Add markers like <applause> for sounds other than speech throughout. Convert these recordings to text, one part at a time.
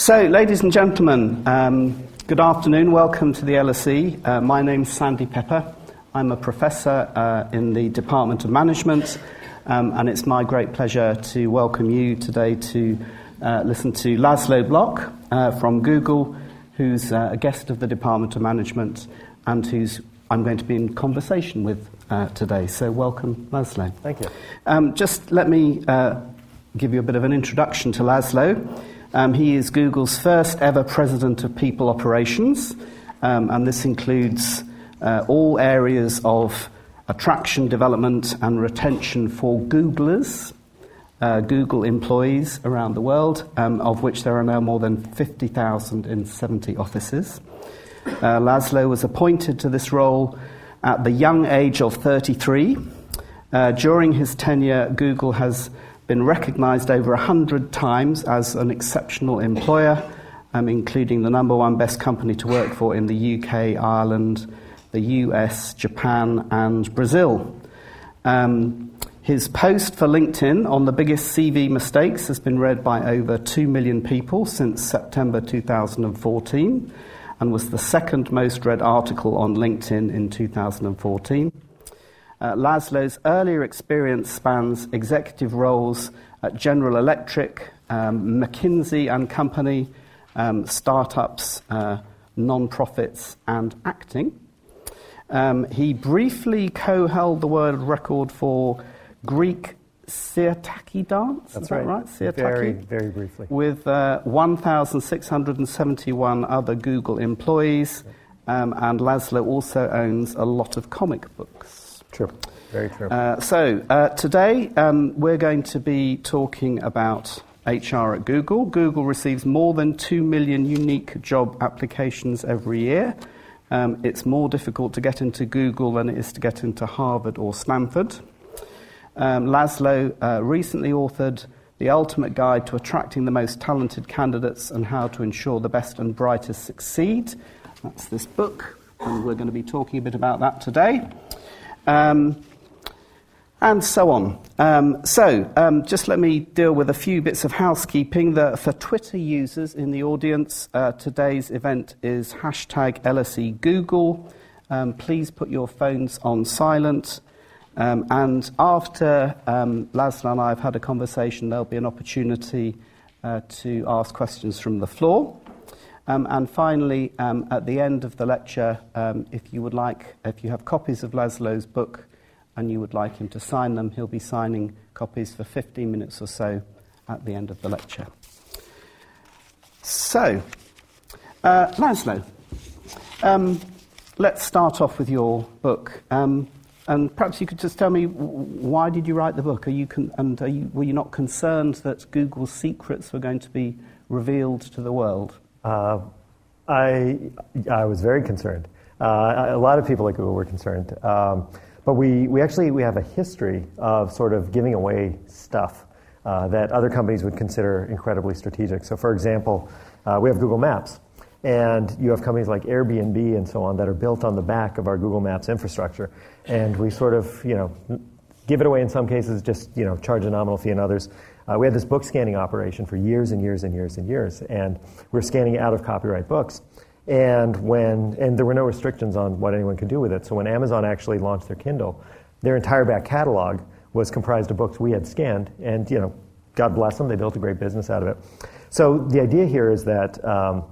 So, ladies and gentlemen, um, good afternoon. Welcome to the LSE. Uh, my name's Sandy Pepper. I'm a professor uh, in the Department of Management, um, and it's my great pleasure to welcome you today to uh, listen to Laszlo Bock uh, from Google, who's uh, a guest of the Department of Management and who's I'm going to be in conversation with uh, today. So, welcome, Laszlo. Thank you. Um, just let me give you a bit of an introduction to Laszlo. Um, he is Google's first ever president of people operations, um, and this includes uh, all areas of attraction, development, and retention for Googlers, uh, Google employees around the world, um, of which there are now more than 50,000 in 70 offices. Uh, Laszlo was appointed to this role at the young age of 33. Uh, during his tenure, Google has been recognized over 100 times as an exceptional employer, um, including the number one best company to work for in the UK, Ireland, the US, Japan, and Brazil. Um, his post for LinkedIn on the biggest CV mistakes has been read by over 2 million people since September 2014 and was the second most read article on LinkedIn in 2014. Uh, Laszlo's earlier experience spans executive roles at General Electric, um, McKinsey and Company, um, startups, uh, non-profits, and acting. Um, he briefly co-held the world record for Greek Sirtaki dance. That's Is that right? Sirtaki? Very, very briefly. With uh, 1,671 other Google employees, um, and Laszlo also owns a lot of comic books. True. Very true. Uh, so, uh, today um, we're going to be talking about HR at Google. Google receives more than 2 million unique job applications every year. Um, it's more difficult to get into Google than it is to get into Harvard or Stanford. Um, Laszlo uh, recently authored The Ultimate Guide to Attracting the Most Talented Candidates and How to Ensure the Best and Brightest Succeed. That's this book, and we're going to be talking a bit about that today. Um, and so on. Um, so, um, just let me deal with a few bits of housekeeping. The, for Twitter users in the audience, uh, today's event is hashtag LSE Google. Um, please put your phones on silent. Um, and after um, Laszlo and I have had a conversation, there'll be an opportunity uh, to ask questions from the floor. Um, and finally, um, at the end of the lecture, um, if you would like, if you have copies of Laszlo's book and you would like him to sign them, he'll be signing copies for 15 minutes or so at the end of the lecture. So, uh, Laszlo, um, let's start off with your book. Um, and perhaps you could just tell me why did you write the book? Are you con- and you, were you not concerned that Google's secrets were going to be revealed to the world? Uh, I, I was very concerned. Uh, a lot of people at Google were concerned. Um, but we, we actually we have a history of sort of giving away stuff uh, that other companies would consider incredibly strategic. So, for example, uh, we have Google Maps. And you have companies like Airbnb and so on that are built on the back of our Google Maps infrastructure. And we sort of, you know, give it away in some cases, just, you know, charge a nominal fee in others. Uh, we had this book scanning operation for years and years and years and years, and we were scanning out of copyright books. And when and there were no restrictions on what anyone could do with it. So when Amazon actually launched their Kindle, their entire back catalog was comprised of books we had scanned, and you know, God bless them, they built a great business out of it. So the idea here is that um,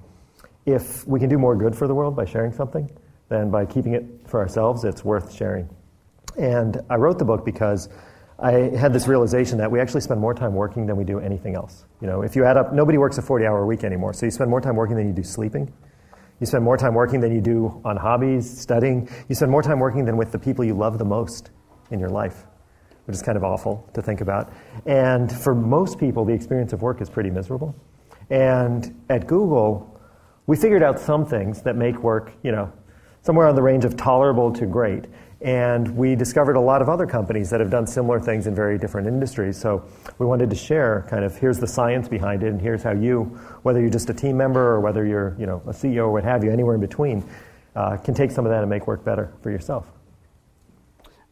if we can do more good for the world by sharing something, than by keeping it for ourselves, it's worth sharing. And I wrote the book because I had this realization that we actually spend more time working than we do anything else. You know, if you add up, nobody works a 40 hour week anymore, so you spend more time working than you do sleeping. You spend more time working than you do on hobbies, studying. You spend more time working than with the people you love the most in your life, which is kind of awful to think about. And for most people, the experience of work is pretty miserable. And at Google, we figured out some things that make work, you know, somewhere on the range of tolerable to great. And we discovered a lot of other companies that have done similar things in very different industries. So we wanted to share kind of here's the science behind it, and here's how you, whether you're just a team member or whether you're you know, a CEO or what have you, anywhere in between, uh, can take some of that and make work better for yourself.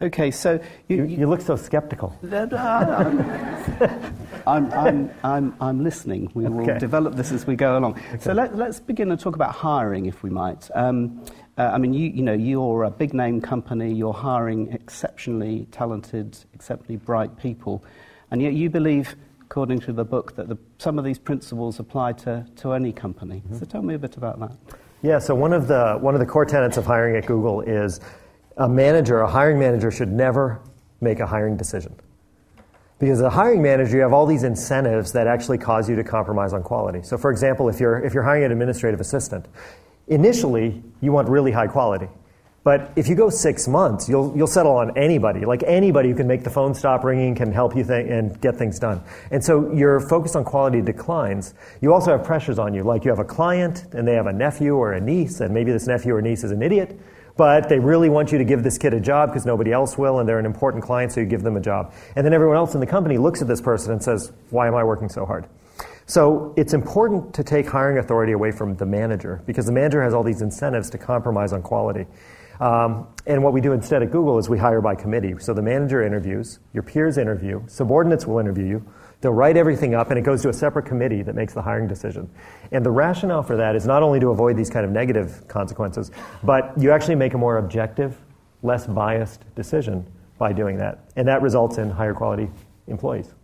Okay, so you, you, you look so skeptical. I'm, I'm, I'm, I'm listening. We will Okay. develop this as we go along. So let, let's begin and talk about hiring, if we might. Um, uh, I mean, you, you know, you're a big name company, you're hiring exceptionally talented, exceptionally bright people, and yet you believe, according to the book, that the, some of these principles apply to, to any company. So tell me a bit about that. Yeah, so one of the one of the core tenets of hiring at Google is a manager, a hiring manager should never make a hiring decision. Because as a hiring manager, you have all these incentives that actually cause you to compromise on quality. So for example, if you're if you're hiring an administrative assistant, initially you want really high quality. But if you go six months, you'll, you'll settle on anybody. Like anybody who can make the phone stop ringing, can help you th- and get things done. And so your focus on quality declines. You also have pressures on you. Like you have a client and they have a nephew or a niece, and maybe this nephew or niece is an idiot, but they really want you to give this kid a job because nobody else will, and they're an important client, so you give them a job. And then everyone else in the company looks at this person and says, Why am I working so hard? So it's important to take hiring authority away from the manager because the manager has all these incentives to compromise on quality. Um, and what we do instead at Google is we hire by committee. So the manager interviews, your peers interview, subordinates will interview you. They'll write everything up, and it goes to a separate committee that makes the hiring decision. And the rationale for that is not only to avoid these kind of negative consequences, but you actually make a more objective, less biased decision by doing that. And that results in higher quality employees.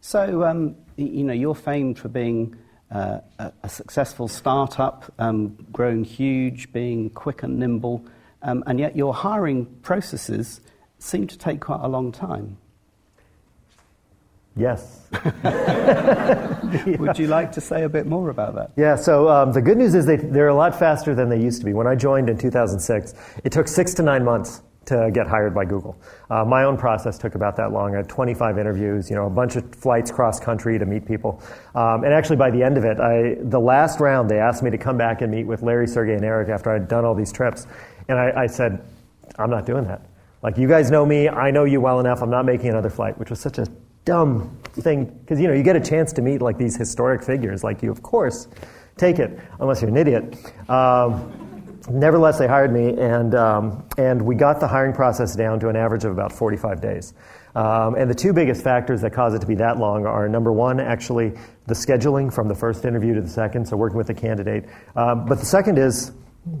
So, um, you know, you're famed for being uh, a, successful startup, um, grown huge, being quick and nimble, um, and yet your hiring processes seem to take quite a long time. Yes. <laughs> Would you like to say a bit more about that? Yeah, so um, the good news is they, they're a lot faster than they used to be. When I joined in 2006, it took six to nine months to get hired by Google. Uh, my own process took about that long. I had 25 interviews, you know, a bunch of flights cross country to meet people. Um, and actually, by the end of it, I, the last round, they asked me to come back and meet with Larry, Sergey, and Eric after I'd done all these trips. And I, I said, I'm not doing that. Like, you guys know me, I know you well enough, I'm not making another flight, which was such a dumb thing. Because, you know, you get a chance to meet, like, these historic figures like you, of course, take it, unless you're an idiot. Um, nevertheless, they hired me, and, um, and we got the hiring process down to an average of about 45 days. Um, and the two biggest factors that cause it to be that long are number one, actually, the scheduling from the first interview to the second, so working with the candidate. Um, but the second is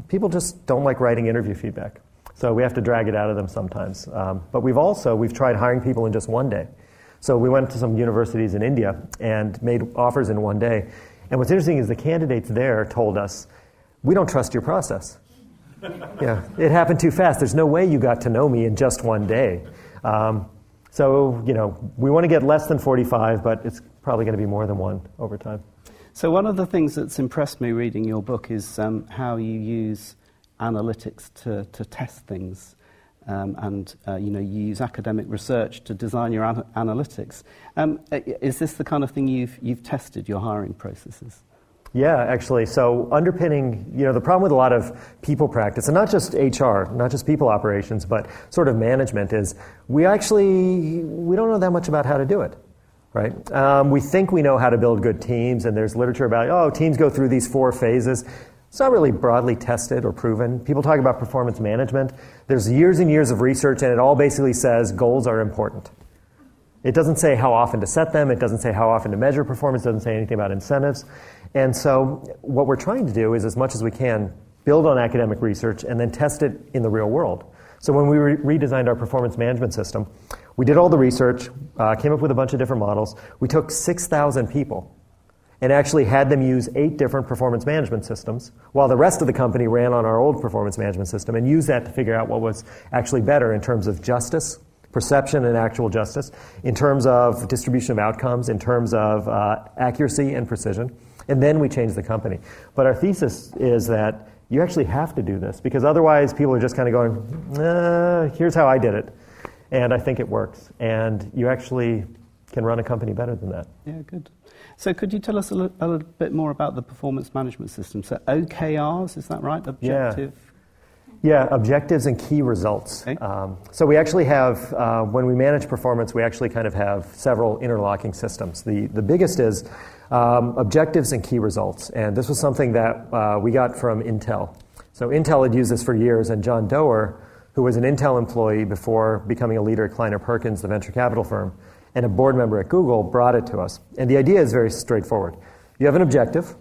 people just don't like writing interview feedback. So we have to drag it out of them sometimes. Um, but we've also we've tried hiring people in just one day. So we went to some universities in India and made offers in one day. And what's interesting is the candidates there told us, "We don't trust your process. <laughs> yeah, it happened too fast. There's no way you got to know me in just one day." Um, so you know, we want to get less than 45, but it's probably going to be more than one over time. So, one of the things that's impressed me reading your book is um, how you use analytics to, to test things. Um, and uh, you know you use academic research to design your ana- analytics. Um, is this the kind of thing you've you've tested your hiring processes? Yeah, actually. So underpinning, you know, the problem with a lot of people practice, and not just HR, not just people operations, but sort of management, is we actually we don't know that much about how to do it, right? Um, we think we know how to build good teams, and there's literature about oh, teams go through these four phases. It's not really broadly tested or proven. People talk about performance management. There's years and years of research, and it all basically says goals are important. It doesn't say how often to set them. It doesn't say how often to measure performance. It doesn't say anything about incentives. And so, what we're trying to do is, as much as we can, build on academic research and then test it in the real world. So, when we re- redesigned our performance management system, we did all the research, uh, came up with a bunch of different models. We took 6,000 people and actually had them use eight different performance management systems, while the rest of the company ran on our old performance management system and used that to figure out what was actually better in terms of justice, perception and actual justice, in terms of distribution of outcomes, in terms of uh, accuracy and precision. And then we changed the company. But our thesis is that you actually have to do this because otherwise people are just kind of going, uh, here's how I did it. And I think it works. And you actually can run a company better than that. Yeah, good. So, could you tell us a little, bit more about the performance management system? So, OKRs, is that right? Objective. Yeah, objectives and key results. Okay. Um, so we actually have, uh, when we manage performance, we actually kind of have several interlocking systems. The, the biggest is um, objectives and key results. And this was something that uh, we got from Intel. So Intel had used this for years, and John Doerr, who was an Intel employee before becoming a leader at Kleiner Perkins, the venture capital firm, and a board member at Google brought it to us. And the idea is very straightforward. You have an objective,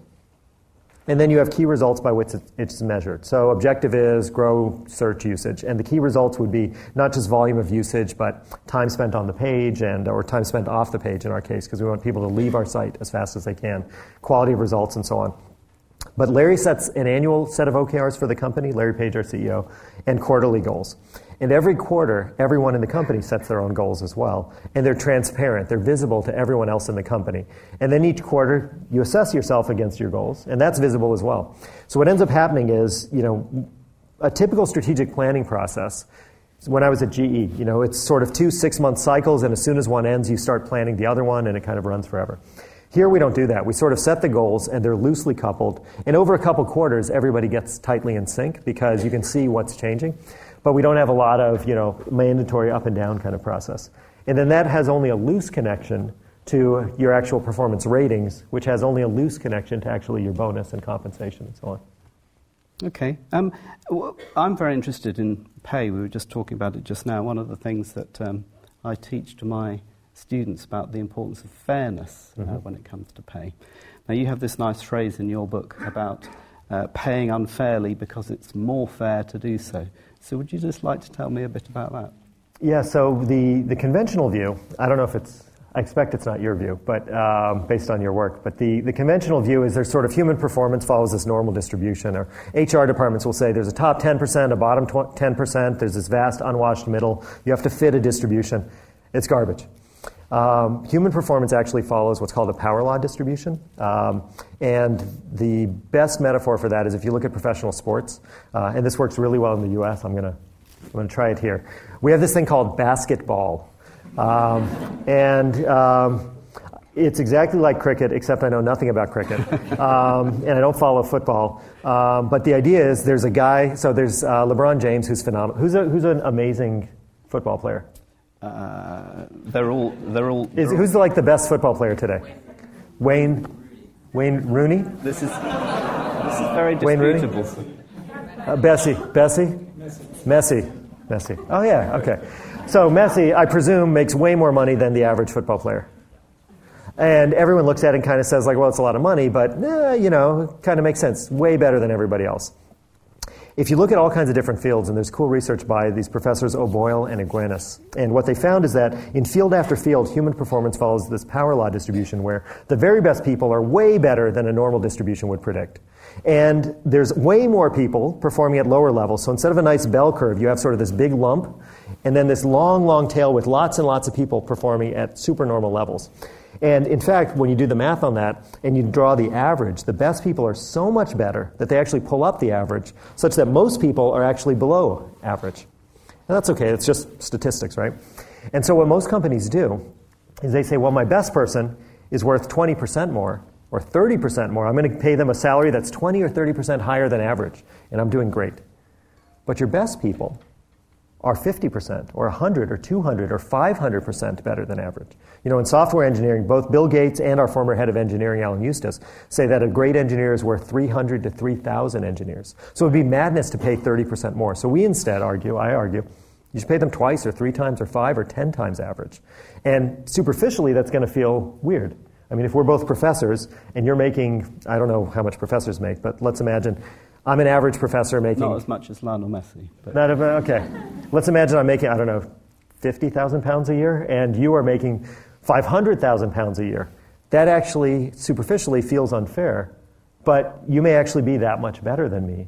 and then you have key results by which it's measured. So, objective is grow search usage, and the key results would be not just volume of usage, but time spent on the page and or time spent off the page in our case, because we want people to leave our site as fast as they can, quality of results, and so on. But Larry sets an annual set of OKRs for the company, Larry Page, our CEO, and quarterly goals. And every quarter, everyone in the company sets their own goals as well. And they're transparent, they're visible to everyone else in the company. And then each quarter, you assess yourself against your goals, and that's visible as well. So what ends up happening is, you know, a typical strategic planning process. When I was at GE, you know, it's sort of two six month cycles, and as soon as one ends, you start planning the other one, and it kind of runs forever. Here we don't do that. We sort of set the goals and they're loosely coupled. And over a couple quarters, everybody gets tightly in sync because you can see what's changing. But we don't have a lot of, you know, mandatory up and down kind of process. And then that has only a loose connection to your actual performance ratings, which has only a loose connection to actually your bonus and compensation and so on. Okay. Um, I'm very interested in pay. We were just talking about it just now. One of the things that um, I teach to my students about the importance of fairness uh, mm-hmm. uh, when it comes to pay. Now, you have this nice phrase in your book about uh, paying unfairly because it's more fair to do so. So, would you just like to tell me a bit about that? Yeah, so the, the conventional view, I don't know if it's, I expect it's not your view, but um, based on your work, but the, the conventional view is there's sort of human performance follows this normal distribution, or HR departments will say there's a top 10%, a bottom 10%, there's this vast unwashed middle, you have to fit a distribution. It's garbage. Um, human performance actually follows what's called a power law distribution. Um, and the best metaphor for that is if you look at professional sports, uh, and this works really well in the US, I'm going to I'm to try it here. We have this thing called basketball. Um, and um, it's exactly like cricket, except I know nothing about cricket. Um, and I don't follow football. Um, but the idea is there's a guy, so there's uh, LeBron James, who's phenomenal, who's, a, who's an amazing football player. Uh, they're all. They're all. Is, who's like the best football player today? Wayne. Wayne Rooney. This is. This is very disputable. Uh, Bessie. Bessie. Messi. Messi. Oh yeah. Okay. So Messi, I presume, makes way more money than the average football player. And everyone looks at it and kind of says, like, well, it's a lot of money, but, eh, you know, kind of makes sense. Way better than everybody else. If you look at all kinds of different fields, and there's cool research by these professors O'Boyle and Aguinis, and what they found is that in field after field, human performance follows this power law distribution where the very best people are way better than a normal distribution would predict. And there's way more people performing at lower levels. So instead of a nice bell curve, you have sort of this big lump, and then this long, long tail with lots and lots of people performing at supernormal levels. And in fact, when you do the math on that and you draw the average, the best people are so much better that they actually pull up the average, such that most people are actually below average. And that's okay, it's just statistics, right? And so what most companies do is they say, well, my best person is worth 20% more or 30% more. I'm going to pay them a salary that's 20 or 30% higher than average, and I'm doing great. But your best people are 50% or 100 or 200 or 500% better than average. You know, in software engineering, both Bill Gates and our former head of engineering, Alan Eustace, say that a great engineer is worth 300 to 3,000 engineers. So it would be madness to pay 30% more. So we instead argue, I argue, you should pay them twice or three times or five or 10 times average. And superficially, that's going to feel weird. I mean, if we're both professors and you're making, I don't know how much professors make, but let's imagine I'm an average professor making. Not as much as Lionel Messi. But. Not a, uh, okay. Let's imagine I'm making, I don't know, 50,000 pounds a year, and you are making 500,000 pounds a year. That actually superficially feels unfair, but you may actually be that much better than me.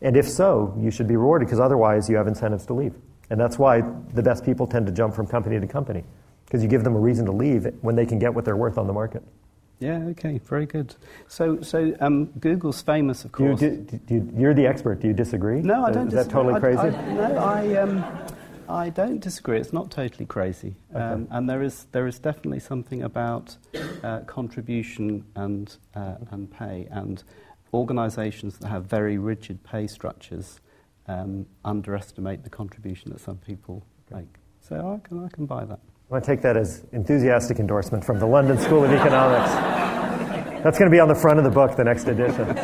And if so, you should be rewarded because otherwise you have incentives to leave. And that's why the best people tend to jump from company to company because you give them a reason to leave when they can get what they're worth on the market. Yeah, okay, very good. So, so um, Google's famous, of course. You are the expert. Do you disagree? No, I don't. Is, is that totally crazy? I, I, no, I, um, I don't disagree. It's not totally crazy, okay. um, and there is there is definitely something about uh, contribution and uh, and pay, and organisations that have very rigid pay structures um, underestimate the contribution that some people okay. make. So I can I can buy that. I want to take that as enthusiastic endorsement from the London School of Economics. That's going to be on the front of the book, the next edition.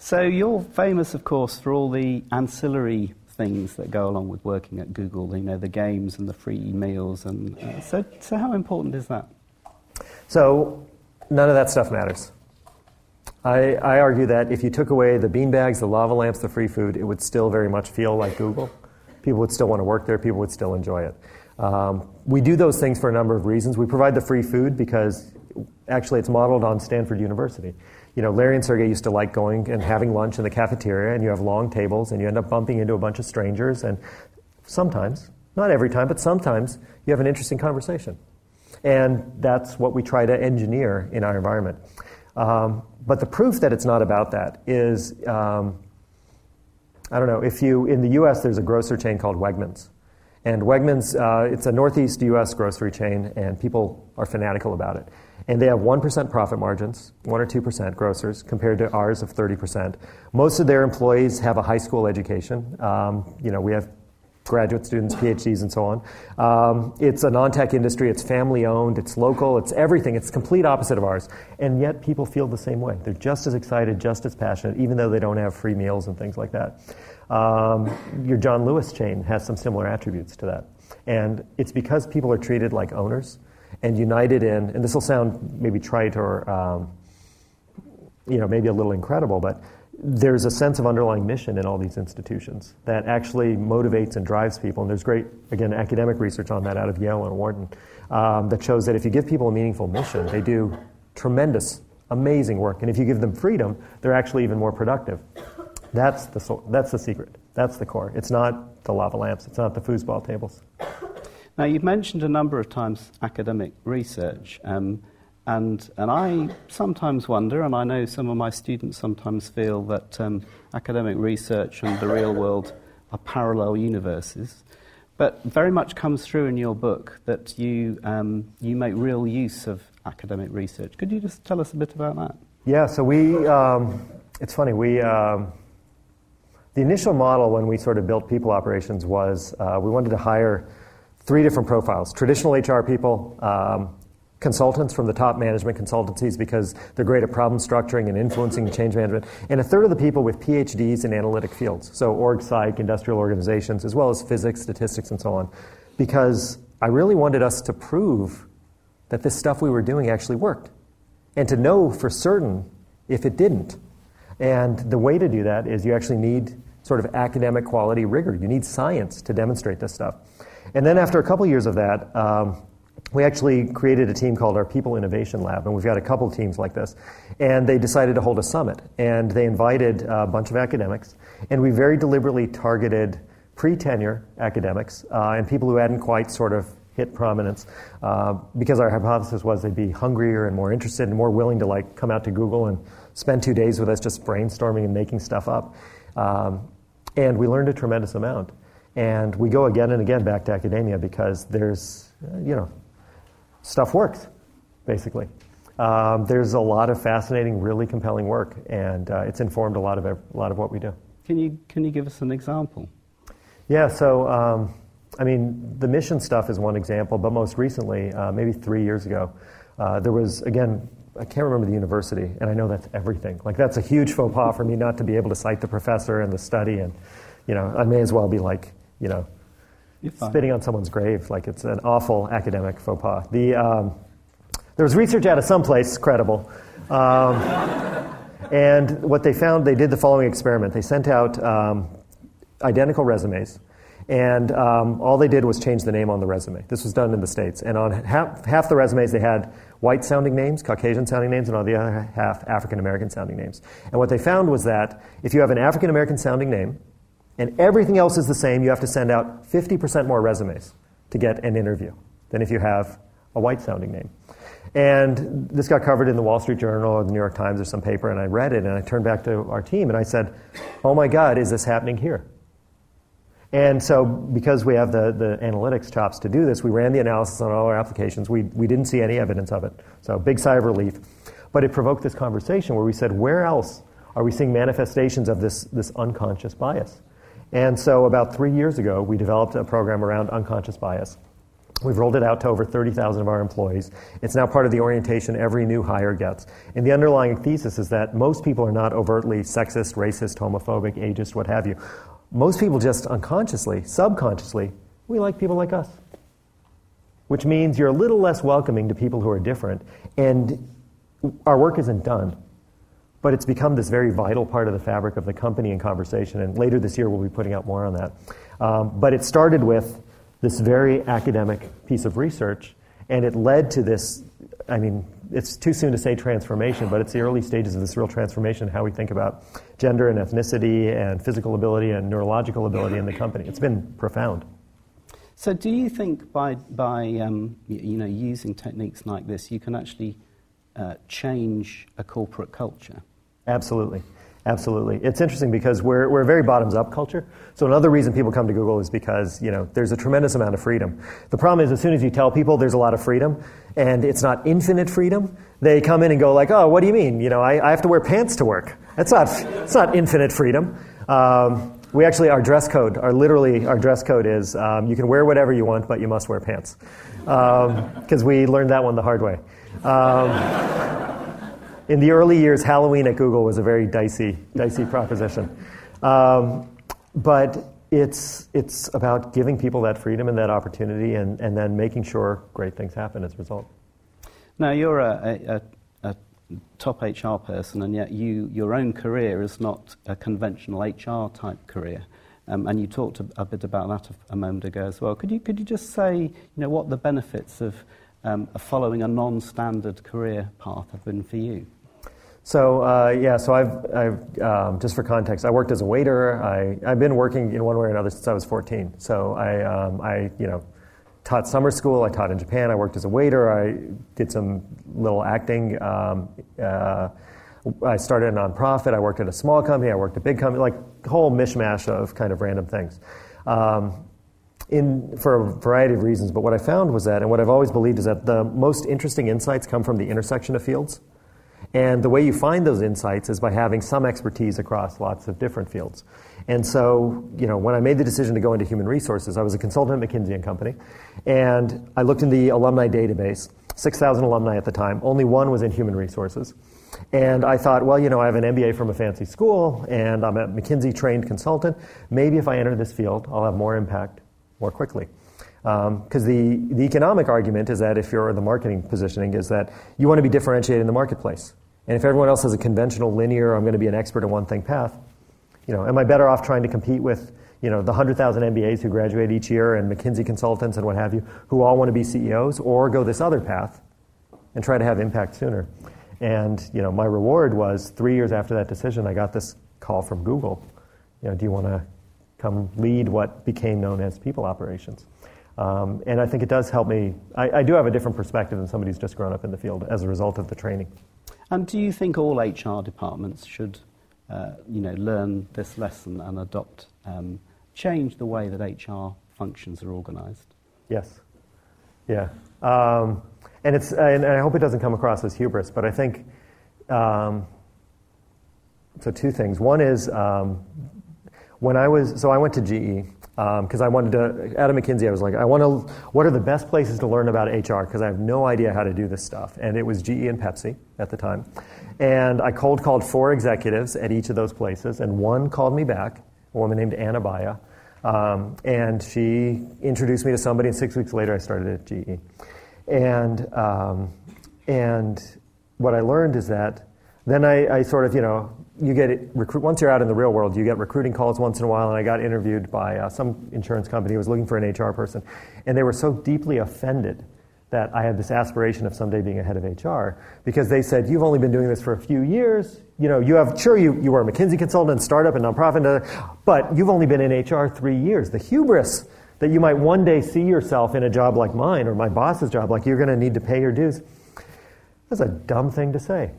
So you're famous, of course, for all the ancillary things that go along with working at Google. You know, the games and the free meals, and uh, so. So, how important is that? So, none of that stuff matters. I, I argue that if you took away the beanbags, the lava lamps, the free food, it would still very much feel like Google. People would still want to work there. People would still enjoy it. Um, we do those things for a number of reasons. We provide the free food because actually it's modeled on Stanford University. You know, Larry and Sergey used to like going and having lunch in the cafeteria, and you have long tables, and you end up bumping into a bunch of strangers, and sometimes, not every time, but sometimes, you have an interesting conversation. And that's what we try to engineer in our environment. Um, but the proof that it's not about that is um, I don't know, if you, in the US, there's a grocer chain called Wegmans. And Wegmans, uh, it's a Northeast US grocery chain, and people are fanatical about it. And they have 1% profit margins, 1 or 2% grocers, compared to ours of 30%. Most of their employees have a high school education. Um, you know, we have graduate students, PhDs, and so on. Um, it's a non tech industry, it's family owned, it's local, it's everything. It's complete opposite of ours. And yet people feel the same way. They're just as excited, just as passionate, even though they don't have free meals and things like that. Um, your John Lewis chain has some similar attributes to that. And it's because people are treated like owners and united in, and this will sound maybe trite or um, you know, maybe a little incredible, but there's a sense of underlying mission in all these institutions that actually motivates and drives people. And there's great, again, academic research on that out of Yale and Wharton um, that shows that if you give people a meaningful mission, they do tremendous, amazing work. And if you give them freedom, they're actually even more productive. That's the, that's the secret. That's the core. It's not the lava lamps, it's not the foosball tables. Now, you've mentioned a number of times academic research. Um, and, and I sometimes wonder, and I know some of my students sometimes feel, that um, academic research and the real world are parallel universes. But very much comes through in your book that you, um, you make real use of academic research. Could you just tell us a bit about that? Yeah, so we, um, it's funny, we, um, the initial model when we sort of built people operations was uh, we wanted to hire three different profiles traditional HR people, um, consultants from the top management consultancies because they're great at problem structuring and influencing change management, and a third of the people with PhDs in analytic fields, so org psych, industrial organizations, as well as physics, statistics, and so on, because I really wanted us to prove that this stuff we were doing actually worked, and to know for certain if it didn't. And the way to do that is you actually need sort of academic quality rigor. You need science to demonstrate this stuff. And then after a couple years of that, um, we actually created a team called our People Innovation Lab, and we've got a couple teams like this. And they decided to hold a summit, and they invited a bunch of academics, and we very deliberately targeted pre tenure academics uh, and people who hadn't quite sort of hit prominence uh, because our hypothesis was they'd be hungrier and more interested and more willing to like come out to Google and spend two days with us just brainstorming and making stuff up. Um, and we learned a tremendous amount. And we go again and again back to academia because there's, you know, stuff works, basically. Um, there's a lot of fascinating, really compelling work, and uh, it's informed a lot of a lot of what we do. Can you can you give us an example? Yeah. So, um, I mean, the mission stuff is one example, but most recently, uh, maybe three years ago, uh, there was again. I can't remember the university, and I know that's everything. Like that's a huge faux pas for me not to be able to cite the professor and the study, and you know, I may as well be like, you know, spitting on someone's grave like it's an awful academic faux pas. The, um, there was research out of someplace credible. Um, and what they found, they did the following experiment. They sent out um, identical resumes, and um, all they did was change the name on the resume. This was done in the States. And on half, half the resumes, they had white sounding names, Caucasian sounding names, and on the other half, African American sounding names. And what they found was that if you have an African American sounding name, and everything else is the same, you have to send out 50% more resumes to get an interview than if you have a white sounding name. And this got covered in the Wall Street Journal or the New York Times or some paper, and I read it and I turned back to our team and I said, Oh my God, is this happening here? And so, because we have the, the analytics chops to do this, we ran the analysis on all our applications. We, we didn't see any evidence of it. So, big sigh of relief. But it provoked this conversation where we said, Where else are we seeing manifestations of this, this unconscious bias? And so, about three years ago, we developed a program around unconscious bias. We've rolled it out to over 30,000 of our employees. It's now part of the orientation every new hire gets. And the underlying thesis is that most people are not overtly sexist, racist, homophobic, ageist, what have you. most people just unconsciously, subconsciously, we like people like us. Which means you're a little less welcoming to people who are different, and our work isn't done. But it's become this very vital part of the fabric of the company and conversation, and later this year we'll be putting out more on that. Um, but it started with this very academic piece of research, and it led to this. I mean, it's too soon to say transformation, but it's the early stages of this real transformation how we think about gender and ethnicity and physical ability and neurological ability in the company. It's been profound. So, do you think by, by um, you know, using techniques like this, you can actually uh, change a corporate culture? Absolutely. Absolutely. It's interesting because we're, we're a very bottoms up culture. So another reason people come to Google is because, you know, there's a tremendous amount of freedom. The problem is as soon as you tell people there's a lot of freedom and it's not infinite freedom, they come in and go like, oh, what do you mean? You know, I, I have to wear pants to work. That's not, it's not infinite freedom. Um, we actually, our dress code, our literally, our dress code is um, you can wear whatever you want, but you must wear pants. Because um, we learned that one the hard way. In the early years, Halloween at Google was a very dicey, dicey <laughs> proposition. Um, but it's, it's about giving people that freedom and that opportunity and, and then making sure great things happen as a result. Now, you're a, a, a top HR person, and yet you, your own career is not a conventional HR type career. Um, and you talked a, a, bit about that a, a, moment ago as well. Could you, could you just say you know, what the benefits of um, following a non standard career path have been for you? So uh, yeah, so I've, I've um, just for context, I worked as a waiter. I, I've been working in one way or another since I was 14. So I, um, I you know, taught summer school. I taught in Japan. I worked as a waiter. I did some little acting. Um, uh, I started a nonprofit. I worked at a small company. I worked at a big company. Like a whole mishmash of kind of random things. Um, in, for a variety of reasons, but what I found was that, and what I've always believed is that the most interesting insights come from the intersection of fields. And the way you find those insights is by having some expertise across lots of different fields. And so, you know, when I made the decision to go into human resources, I was a consultant at McKinsey and Company, and I looked in the alumni database. 6,000 alumni at the time. Only one was in human resources. And I thought, well, you know, I have an MBA from a fancy school, and I'm a McKinsey trained consultant. Maybe if I enter this field, I'll have more impact more quickly. Because um, the, the economic argument is that if you're the marketing positioning, is that you want to be differentiated in the marketplace. And if everyone else has a conventional, linear, I'm going to be an expert in one thing path, you know, am I better off trying to compete with, you know, the 100,000 MBAs who graduate each year and McKinsey consultants and what have you, who all want to be CEOs, or go this other path and try to have impact sooner? And, you know, my reward was three years after that decision, I got this call from Google. You know, do you want to come lead what became known as people operations? Um, and I think it does help me. I, I, do have a different perspective than somebody who's just grown up in the field as a result of the training. And do you think all HR departments should, uh, you know, learn this lesson and adopt, um, change the way that HR functions are organised? Yes. Yeah. Um, and it's, and I hope it doesn't come across as hubris, but I think. Um, so two things. One is um, when I was so I went to GE because um, I wanted to, at McKinsey, I was like, I want to, what are the best places to learn about HR? Because I have no idea how to do this stuff. And it was GE and Pepsi at the time. And I cold called four executives at each of those places, and one called me back, a woman named Anna Baya. Um, and she introduced me to somebody, and six weeks later, I started at GE. And, um, and what I learned is that then I, I sort of, you know, you get recruit, once you're out in the real world, you get recruiting calls once in a while. And I got interviewed by uh, some insurance company who was looking for an HR person. And they were so deeply offended that I had this aspiration of someday being a head of HR because they said, You've only been doing this for a few years. You know, you have, sure, you, you were a McKinsey consultant, startup, and nonprofit, but you've only been in HR three years. The hubris that you might one day see yourself in a job like mine or my boss's job, like you're going to need to pay your dues. That's a dumb thing to say.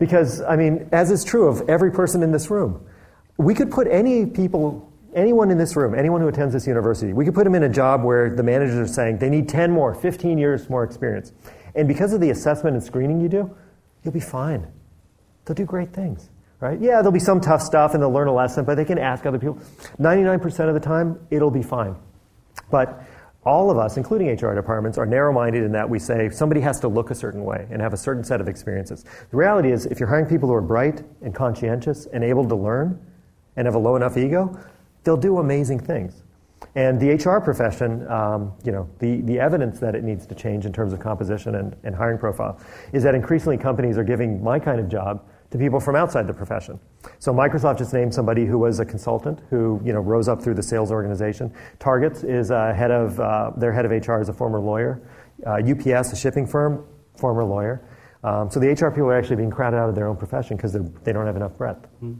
Because, I mean, as is true of every person in this room, we could put any people, anyone in this room, anyone who attends this university, we could put them in a job where the managers are saying they need 10 more, 15 years more experience. And because of the assessment and screening you do, you'll be fine. They'll do great things, right? Yeah, there'll be some tough stuff and they'll learn a lesson, but they can ask other people. 99% of the time, it'll be fine. But all of us, including HR departments, are narrow minded in that we say somebody has to look a certain way and have a certain set of experiences. The reality is, if you're hiring people who are bright and conscientious and able to learn and have a low enough ego, they'll do amazing things. And the HR profession, um, you know, the, the evidence that it needs to change in terms of composition and, and hiring profile is that increasingly companies are giving my kind of job to people from outside the profession. So Microsoft just named somebody who was a consultant who you know rose up through the sales organization. Target is a head of uh, their head of HR is a former lawyer. Uh, UPS, a shipping firm, former lawyer. Um, so the HR people are actually being crowded out of their own profession because they don't have enough breadth. Mm.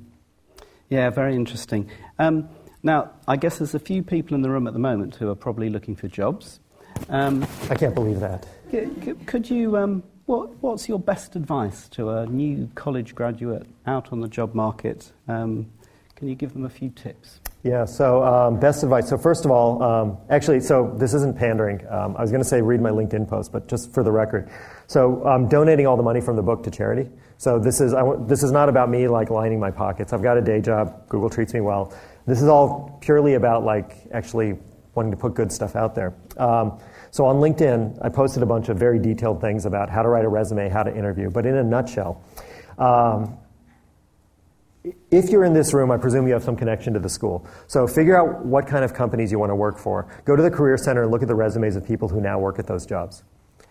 Yeah, very interesting. Um, now, I guess there's a few people in the room at the moment who are probably looking for jobs. Um, I can't believe that. Could, could you, um, what, what's your best advice to a new college graduate out on the job market? Um, can you give them a few tips? Yeah, so um, best advice. So, first of all, um, actually, so this isn't pandering. Um, I was going to say read my LinkedIn post, but just for the record. So, I'm donating all the money from the book to charity. So, this is, this is not about me like lining my pockets. I've got a day job, Google treats me well. This is all purely about like actually wanting to put good stuff out there. Um, so on LinkedIn, I posted a bunch of very detailed things about how to write a resume, how to interview. But in a nutshell, um, if you're in this room, I presume you have some connection to the school. So figure out what kind of companies you want to work for. Go to the Career Center and look at the resumes of people who now work at those jobs.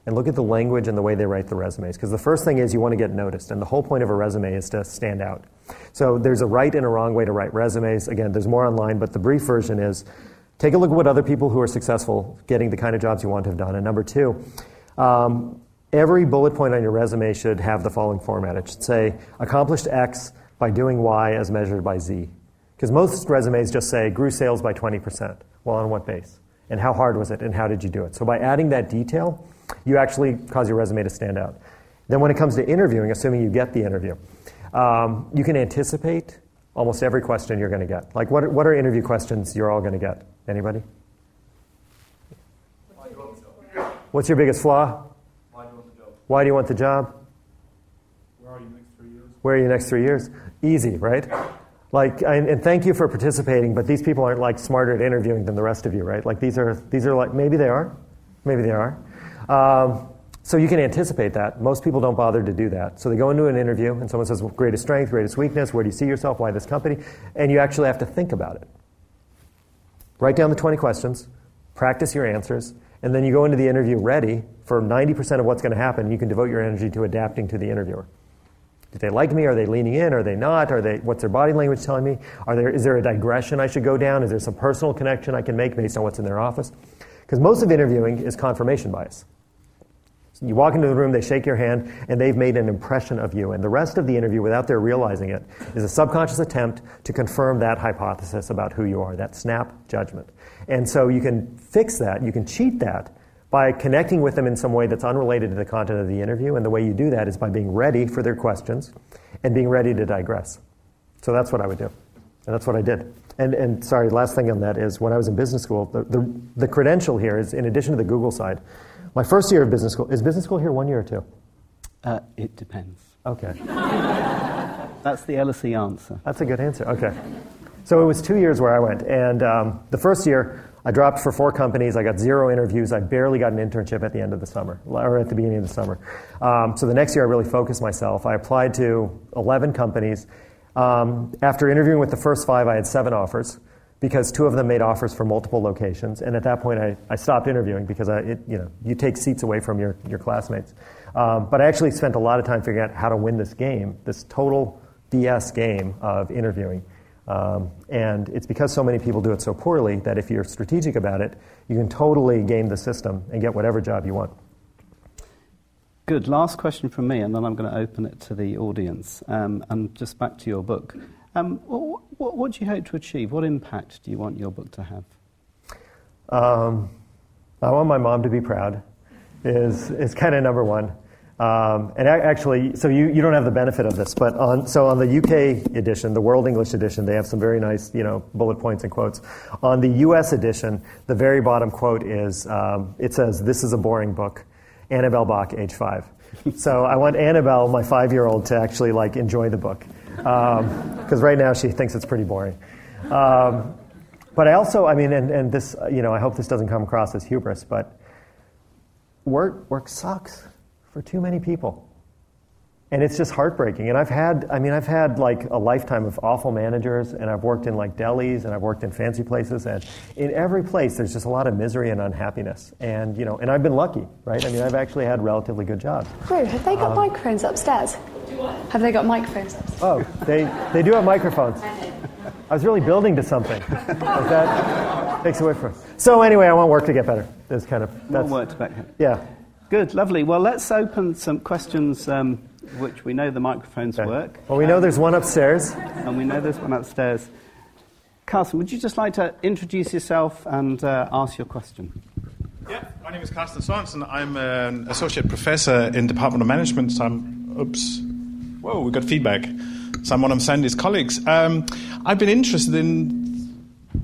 And look at the language and the way they write the resumes. Because the first thing is you want to get noticed. And the whole point of a resume is to stand out. So there's a right and a wrong way to write resumes. Again, there's more online, but the brief version is take a look at what other people who are successful getting the kind of jobs you want to have done. And number two, um, every bullet point on your resume should have the following format. It should say accomplished X by doing Y as measured by Z. Because most resumes just say grew sales by 20%. Well, on what base? And how hard was it? And how did you do it? So by adding that detail, you actually cause your resume to stand out. Then when it comes to interviewing, assuming you get the interview, um, you can anticipate almost every question you're going to get. Like, what, what are interview questions you're all going to get? Anybody? What's your biggest flaw? Why do you want the job? Why do you want the job? Where are you next three years? Where are you next three years? Easy, right? Like, and thank you for participating, but these people aren't like smarter at interviewing than the rest of you, right? Like, these are, these are like, maybe they are. Maybe they are. Um, so you can anticipate that. Most people don't bother to do that. So they go into an interview and someone says, well, greatest strength, greatest weakness, where do you see yourself, why this company? And you actually have to think about it. Write down the 20 questions, practice your answers, and then you go into the interview ready for 90% of what's going to happen. You can devote your energy to adapting to the interviewer. Do they like me? Are they leaning in? Are they not? Are they, what's their body language telling me? Are there, is there a digression I should go down? Is there some personal connection I can make based on what's in their office? Because most of interviewing is confirmation bias. You walk into the room, they shake your hand, and they've made an impression of you. And the rest of the interview, without their realizing it, is a subconscious attempt to confirm that hypothesis about who you are, that snap judgment. And so you can fix that, you can cheat that by connecting with them in some way that's unrelated to the content of the interview. And the way you do that is by being ready for their questions and being ready to digress. So that's what I would do. And that's what I did. And, and sorry, last thing on that is when I was in business school, the, the, the credential here is, in addition to the Google side, my first year of business school, is business school here one year or two? Uh, it depends. Okay. <laughs> That's the LSE answer. That's a good answer. Okay. So it was two years where I went. And um, the first year, I dropped for four companies. I got zero interviews. I barely got an internship at the end of the summer, or at the beginning of the summer. Um, so the next year, I really focused myself. I applied to 11 companies. Um, after interviewing with the first five, I had seven offers because two of them made offers for multiple locations. And at that point, I, I stopped interviewing because I, it, you, know, you take seats away from your, your classmates. Um, but I actually spent a lot of time figuring out how to win this game, this total BS game of interviewing. Um, and it's because so many people do it so poorly that if you're strategic about it, you can totally game the system and get whatever job you want. Good. Last question from me, and then I'm going to open it to the audience. Um, and just back to your book. Um, what, what, what, do you hope to achieve? What impact do you want your book to have? Um, I want my mom to be proud, is, is kind of number one. Um, and actually, so you, you don't have the benefit of this, but on, so on the UK edition, the World English edition, they have some very nice, you know, bullet points and quotes. On the US edition, the very bottom quote is, um, it says, this is a boring book. Annabelle Bock, age five. so I want Annabelle, my five-year-old, to actually like enjoy the book because um, right now she thinks it's pretty boring. Um, but I also, I mean, and, and this, you know, I hope this doesn't come across as hubris, but work, work sucks for too many people. and it's just heartbreaking. And I've had, I mean, I've had like a lifetime of awful managers, and I've worked in like delis, and I've worked in fancy places, and in every place there's just a lot of misery and unhappiness. And you know, and I've been lucky, right? I mean, I've actually had relatively good jobs. Bro, have they got microphones upstairs? Have they got microphones? Oh, they they do have microphones. I was really building to something. Like that takes away from. So anyway, I want work to get better. That's kind of More work to back. yeah. Good, lovely. Well, let's open some questions, um, which we know the microphones Okay. work, Well, we know there's one upstairs. and we know there's one upstairs. Carsten, would you just like to introduce yourself and uh, ask your question? Yeah, my name is Carsten Sorensen. I'm an associate professor in Department of Management. So I'm, oops, whoa, we got feedback. Someone of Sandy's colleagues. Um, I've been interested in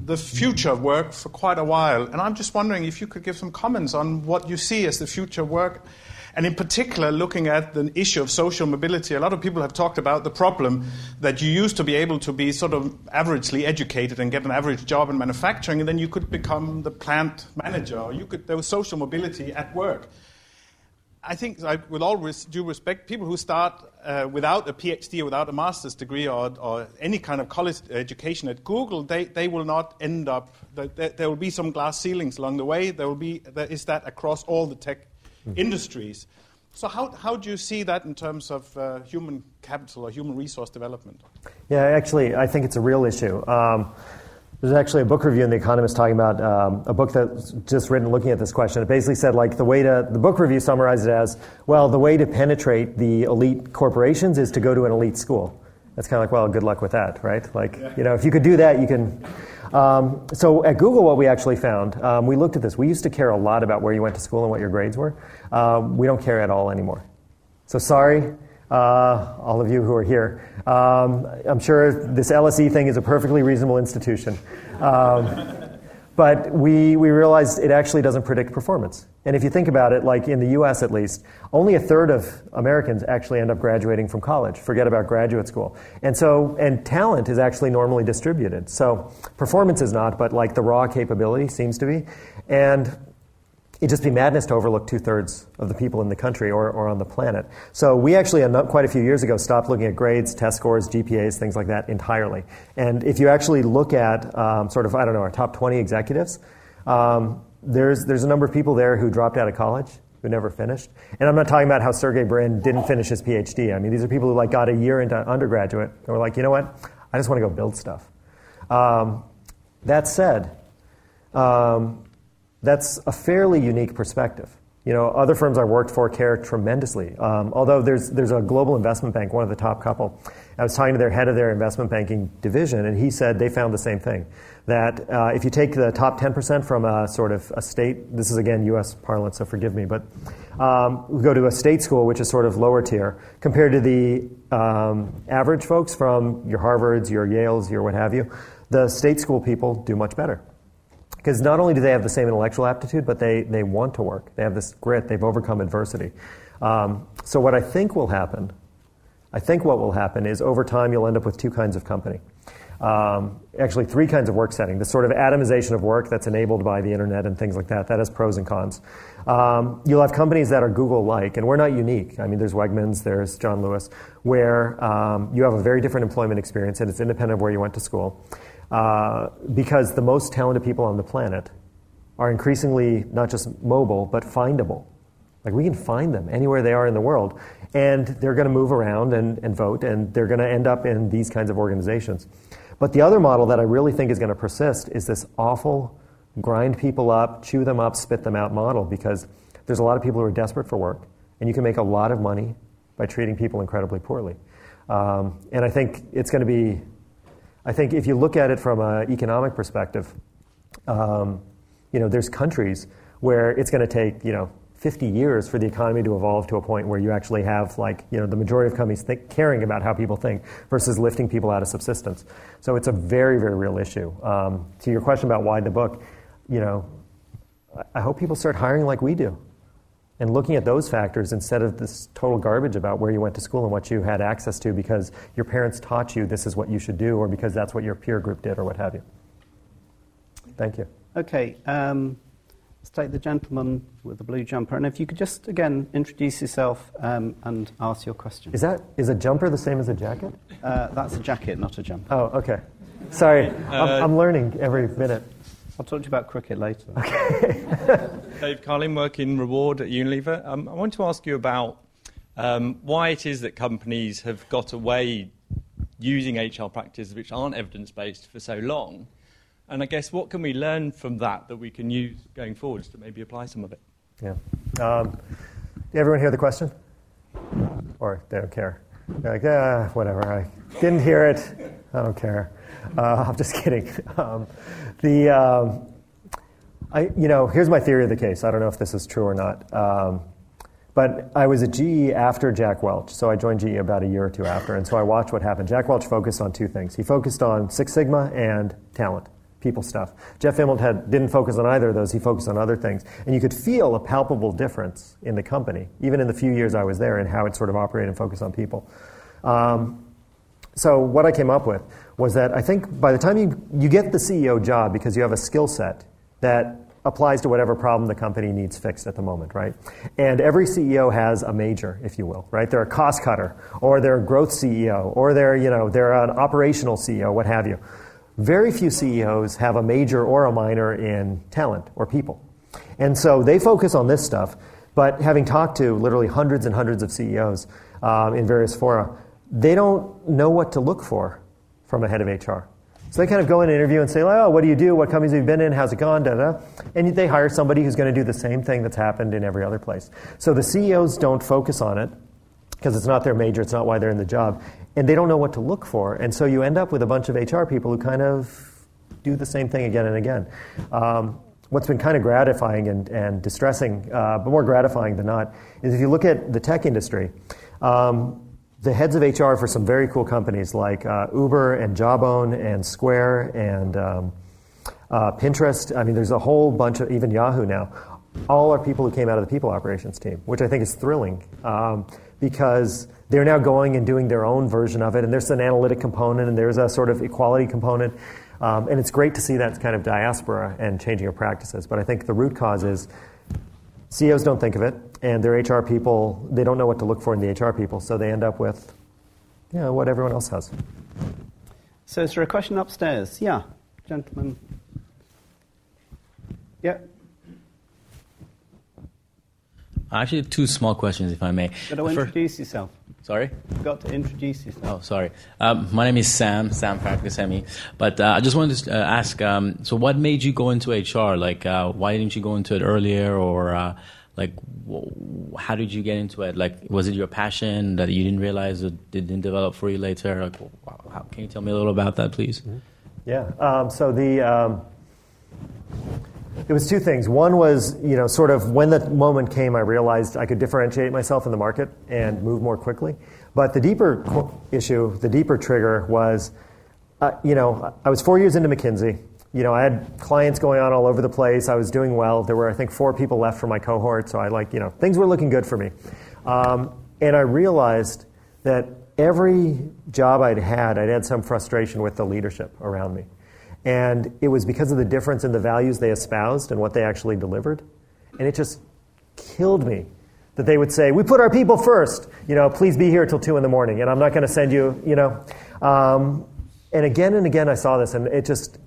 the future of work for quite a while, and I'm just wondering if you could give some comments on what you see as the future work. And in particular, looking at the issue of social mobility, a lot of people have talked about the problem that you used to be able to be sort of averagely educated and get an average job in manufacturing, and then you could become the plant manager, or you could there was social mobility at work. I think, with all due respect, people who start uh, without a PhD or without a master's degree or, or any kind of college education at Google, they, they will not end up. There, there will be some glass ceilings along the way. There will be there is that across all the tech industries. So how, how do you see that in terms of uh, human capital or human resource development? Yeah, actually, I think it's a real issue. Um, there's actually a book review in The Economist talking about um, a book that's just written looking at this question. It basically said, like, the way to, the book review summarized it as, well, the way to penetrate the elite corporations is to go to an elite school. That's kind of like, well, good luck with that, right? Like, you know, if you could do that, you can. Um, so at Google, what we actually found, um, we looked at this. We used to care a lot about where you went to school and what your grades were. Um, we don't care at all anymore. So sorry, uh, all of you who are here. Um, I'm sure this LSE thing is a perfectly reasonable institution. Um, but we, we realized it actually doesn't predict performance. And if you think about it, like in the US at least, only a third of Americans actually end up graduating from college. Forget about graduate school. And so, and talent is actually normally distributed. So performance is not, but like the raw capability seems to be. And it'd just be madness to overlook two thirds of the people in the country or, or on the planet. So we actually, quite a few years ago, stopped looking at grades, test scores, GPAs, things like that entirely. And if you actually look at um, sort of, I don't know, our top 20 executives, um, there's, there's a number of people there who dropped out of college. Who never finished, and I'm not talking about how Sergey Brin didn't finish his PhD. I mean, these are people who like got a year into undergraduate and were like, you know what, I just want to go build stuff. Um, that said, um, that's a fairly unique perspective. You know, other firms I worked for care tremendously. Um, although there's, there's a global investment bank, one of the top couple. I was talking to their head of their investment banking division, and he said they found the same thing. That uh, if you take the top 10% from a sort of a state, this is again US parlance, so forgive me, but um, we go to a state school, which is sort of lower tier, compared to the um, average folks from your Harvards, your Yales, your what have you, the state school people do much better. Because not only do they have the same intellectual aptitude, but they, they want to work. They have this grit. They've overcome adversity. Um, so, what I think will happen, I think what will happen is over time you'll end up with two kinds of company. Um, actually, three kinds of work setting. The sort of atomization of work that's enabled by the internet and things like that. That has pros and cons. Um, you'll have companies that are Google-like, and we're not unique. I mean, there's Wegmans, there's John Lewis, where um, you have a very different employment experience, and it's independent of where you went to school. Uh, because the most talented people on the planet are increasingly not just mobile, but findable. Like we can find them anywhere they are in the world. And they're going to move around and, and vote, and they're going to end up in these kinds of organizations. But the other model that I really think is going to persist is this awful grind people up, chew them up, spit them out model because there's a lot of people who are desperate for work, and you can make a lot of money by treating people incredibly poorly. Um, and I think it's going to be I think if you look at it from an economic perspective, um, you know, there's countries where it's going to take, you know, 50 years for the economy to evolve to a point where you actually have, like, you know, the majority of companies think, caring about how people think versus lifting people out of subsistence. So it's a very, very real issue. Um, to your question about why the book, you know, I hope people start hiring like we do and looking at those factors instead of this total garbage about where you went to school and what you had access to because your parents taught you this is what you should do or because that's what your peer group did or what have you. Thank you. Okay. Um, Let's take the gentleman with the blue jumper. And if you could just, again, introduce yourself um, and ask your question. Is that is a jumper the same as a jacket? Uh, that's a jacket, not a jumper. Oh, okay. Sorry, I'm, I'm learning every minute. I'll talk to you about cricket later. Okay. <laughs> Dave Carlin, working Reward at Unilever. Um, I want to ask you about um, why it is that companies have got away using HR practices which aren't evidence based for so long. And I guess what can we learn from that that we can use going forwards to maybe apply some of it? Yeah. Um, did everyone hear the question? Or they don't care? They're like, ah, whatever. I didn't hear it. I don't care. Uh, <laughs> I'm just kidding. Um, the, um, I, you know, here's my theory of the case. I don't know if this is true or not. Um, but I was at GE after Jack Welch, so I joined GE about a year or two after, and so I watched what happened. Jack Welch focused on two things. He focused on Six Sigma and talent, people stuff. Jeff Immelt had, didn't focus on either of those. He focused on other things, and you could feel a palpable difference in the company, even in the few years I was there, in how it sort of operated and focused on people. Um, so what I came up with was that I think by the time you, you get the CEO job because you have a skill set that applies to whatever problem the company needs fixed at the moment, right? And every CEO has a major, if you will, right? They're a cost cutter, or they're a growth CEO, or they're, you know, they're an operational CEO, what have you. Very few CEOs have a major or a minor in talent or people. And so they focus on this stuff, but having talked to literally hundreds and hundreds of CEOs um, in various fora, they don't know what to look for from a head of HR. So they kind of go in an interview and say, oh, what do you do? What companies have you been in? How's it gone? Da, da. And they hire somebody who's going to do the same thing that's happened in every other place. So the CEOs don't focus on it because it's not their major, it's not why they're in the job. And they don't know what to look for. And so you end up with a bunch of HR people who kind of do the same thing again and again. Um, what's been kind of gratifying and, and distressing, uh, but more gratifying than not, is if you look at the tech industry, um, the heads of HR for some very cool companies like uh, Uber and Jawbone and Square and um, uh, Pinterest. I mean, there's a whole bunch of, even Yahoo now. All are people who came out of the people operations team, which I think is thrilling um, because they're now going and doing their own version of it. And there's an analytic component and there's a sort of equality component. Um, and it's great to see that kind of diaspora and changing of practices. But I think the root cause is CEOs don't think of it, and their HR people, they don't know what to look for in the HR people, so they end up with you know, what everyone else has. So is there a question upstairs? Yeah, gentlemen. Yeah. I actually, two small questions, if I may. Got to introduce yourself. Sorry? You've got to introduce yourself. Oh, sorry. Um, my name is Sam, Sam Farkasemi. But uh, I just wanted to uh, ask um, so, what made you go into HR? Like, uh, why didn't you go into it earlier? Or, uh, like, w- how did you get into it? Like, was it your passion that you didn't realize it didn't develop for you later? Like, how, can you tell me a little about that, please? Mm-hmm. Yeah. Um, so, the. It was two things. One was, you know, sort of when the moment came, I realized I could differentiate myself in the market and move more quickly. But the deeper issue, the deeper trigger was, uh, you know, I was four years into McKinsey. You know, I had clients going on all over the place. I was doing well. There were, I think, four people left from my cohort. So I like, you know, things were looking good for me. Um, and I realized that every job I'd had, I'd had some frustration with the leadership around me. And it was because of the difference in the values they espoused and what they actually delivered. And it just killed me that they would say, We put our people first. You know, please be here till 2 in the morning, and I'm not going to send you, you know. Um, and again and again, I saw this, and it just,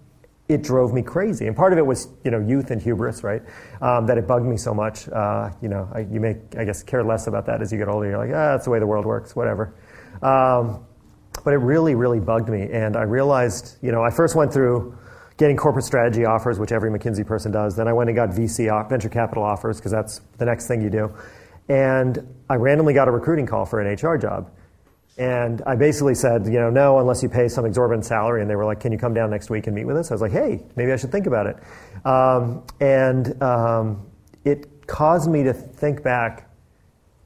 it drove me crazy. And part of it was, you know, youth and hubris, right? Um, that it bugged me so much. Uh, you know, I, you may, I guess, care less about that as you get older. You're like, ah, that's the way the world works, whatever. Um, but it really, really bugged me. And I realized, you know, I first went through getting corporate strategy offers, which every McKinsey person does. Then I went and got VC, venture capital offers, because that's the next thing you do. And I randomly got a recruiting call for an HR job. And I basically said, you know, no, unless you pay some exorbitant salary. And they were like, can you come down next week and meet with us? I was like, hey, maybe I should think about it. Um, and um, it caused me to think back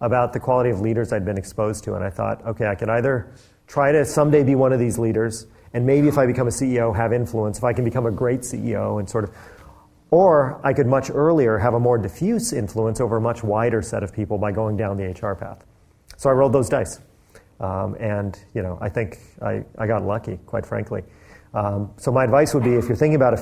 about the quality of leaders I'd been exposed to. And I thought, okay, I can either try to someday be one of these leaders, and maybe if I become a CEO, have influence, if I can become a great CEO and sort of, or I could much earlier have a more diffuse influence over a much wider set of people by going down the HR path. So I rolled those dice. Um, and, you know, I think I, I got lucky, quite frankly. Um, so my advice would be if you're thinking about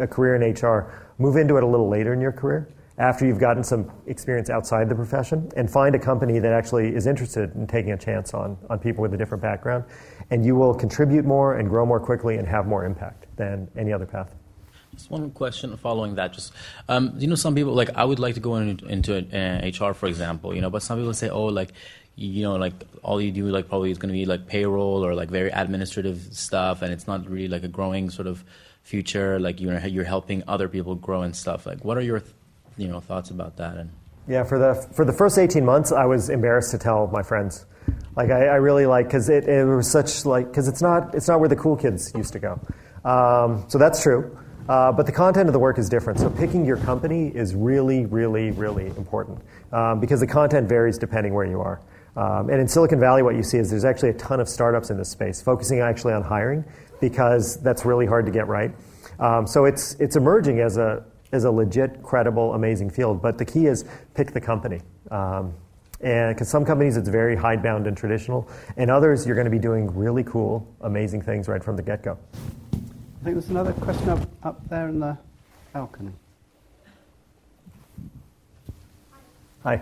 a career in HR, move into it a little later in your career after you've gotten some experience outside the profession and find a company that actually is interested in taking a chance on, on people with a different background. And you will contribute more and grow more quickly and have more impact than any other path. Just one question following that. Just um, you know, some people like I would like to go in, into uh, HR, for example. You know, but some people say, oh, like you know, like all you do like probably is going to be like payroll or like very administrative stuff, and it's not really like a growing sort of future. Like you know, you're helping other people grow and stuff. Like, what are your you know thoughts about that? And yeah, for the for the first eighteen months, I was embarrassed to tell my friends. Like I, I really like because it, it was such like because it's not it's not where the cool kids used to go. Um, so that's true. Uh, but the content of the work is different. So picking your company is really, really, really important um, because the content varies depending where you are. Um, and in Silicon Valley, what you see is there's actually a ton of startups in this space focusing actually on hiring because that's really hard to get right. Um, so it's, it's emerging as a, as a legit, credible, amazing field. But the key is pick the company. Um, and because some companies it's very hidebound and traditional, and others you're going to be doing really cool, amazing things right from the get go. I think there's another question up, up there in the balcony. Hi.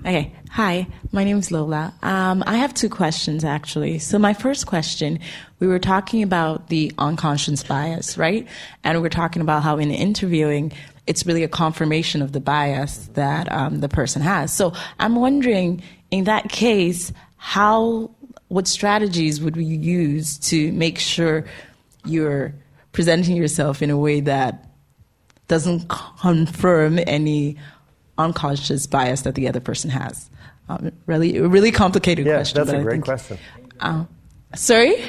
Okay. Hi, my name is Lola. Um, I have two questions actually. So, my first question we were talking about the unconscious bias, right? And we were talking about how in interviewing, it's really a confirmation of the bias that um, the person has. So, I'm wondering, in that case, how, what strategies would we use to make sure you're presenting yourself in a way that doesn't confirm any unconscious bias that the other person has? Um, really, really complicated yeah, question. that's a great think, question. Uh, sorry.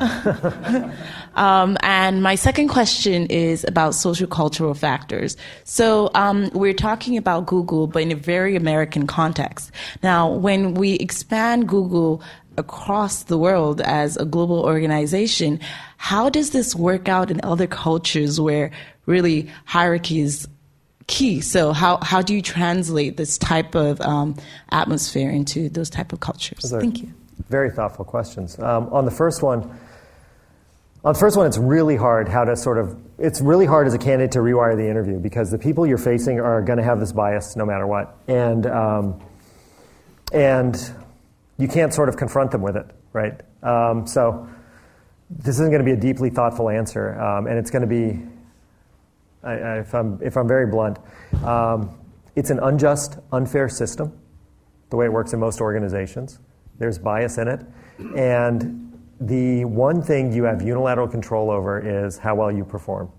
<laughs> um, and my second question is about social cultural factors. So um, we're talking about Google, but in a very American context. Now, when we expand Google across the world as a global organization, how does this work out in other cultures where really hierarchy is key. So how, how do you translate this type of um, atmosphere into those type of cultures? Thank you. Very thoughtful questions. Um, on the first one, on the first one, it's really hard how to sort of. It's really hard as a candidate to rewire the interview because the people you're facing are going to have this bias no matter what, and um, and you can't sort of confront them with it, right? Um, so this isn't going to be a deeply thoughtful answer, um, and it's going to be I, I, if, I'm, if I'm very blunt. Um, it's an unjust, unfair system, the way it works in most organizations. There's bias in it. And the one thing you have unilateral control over is how well you perform.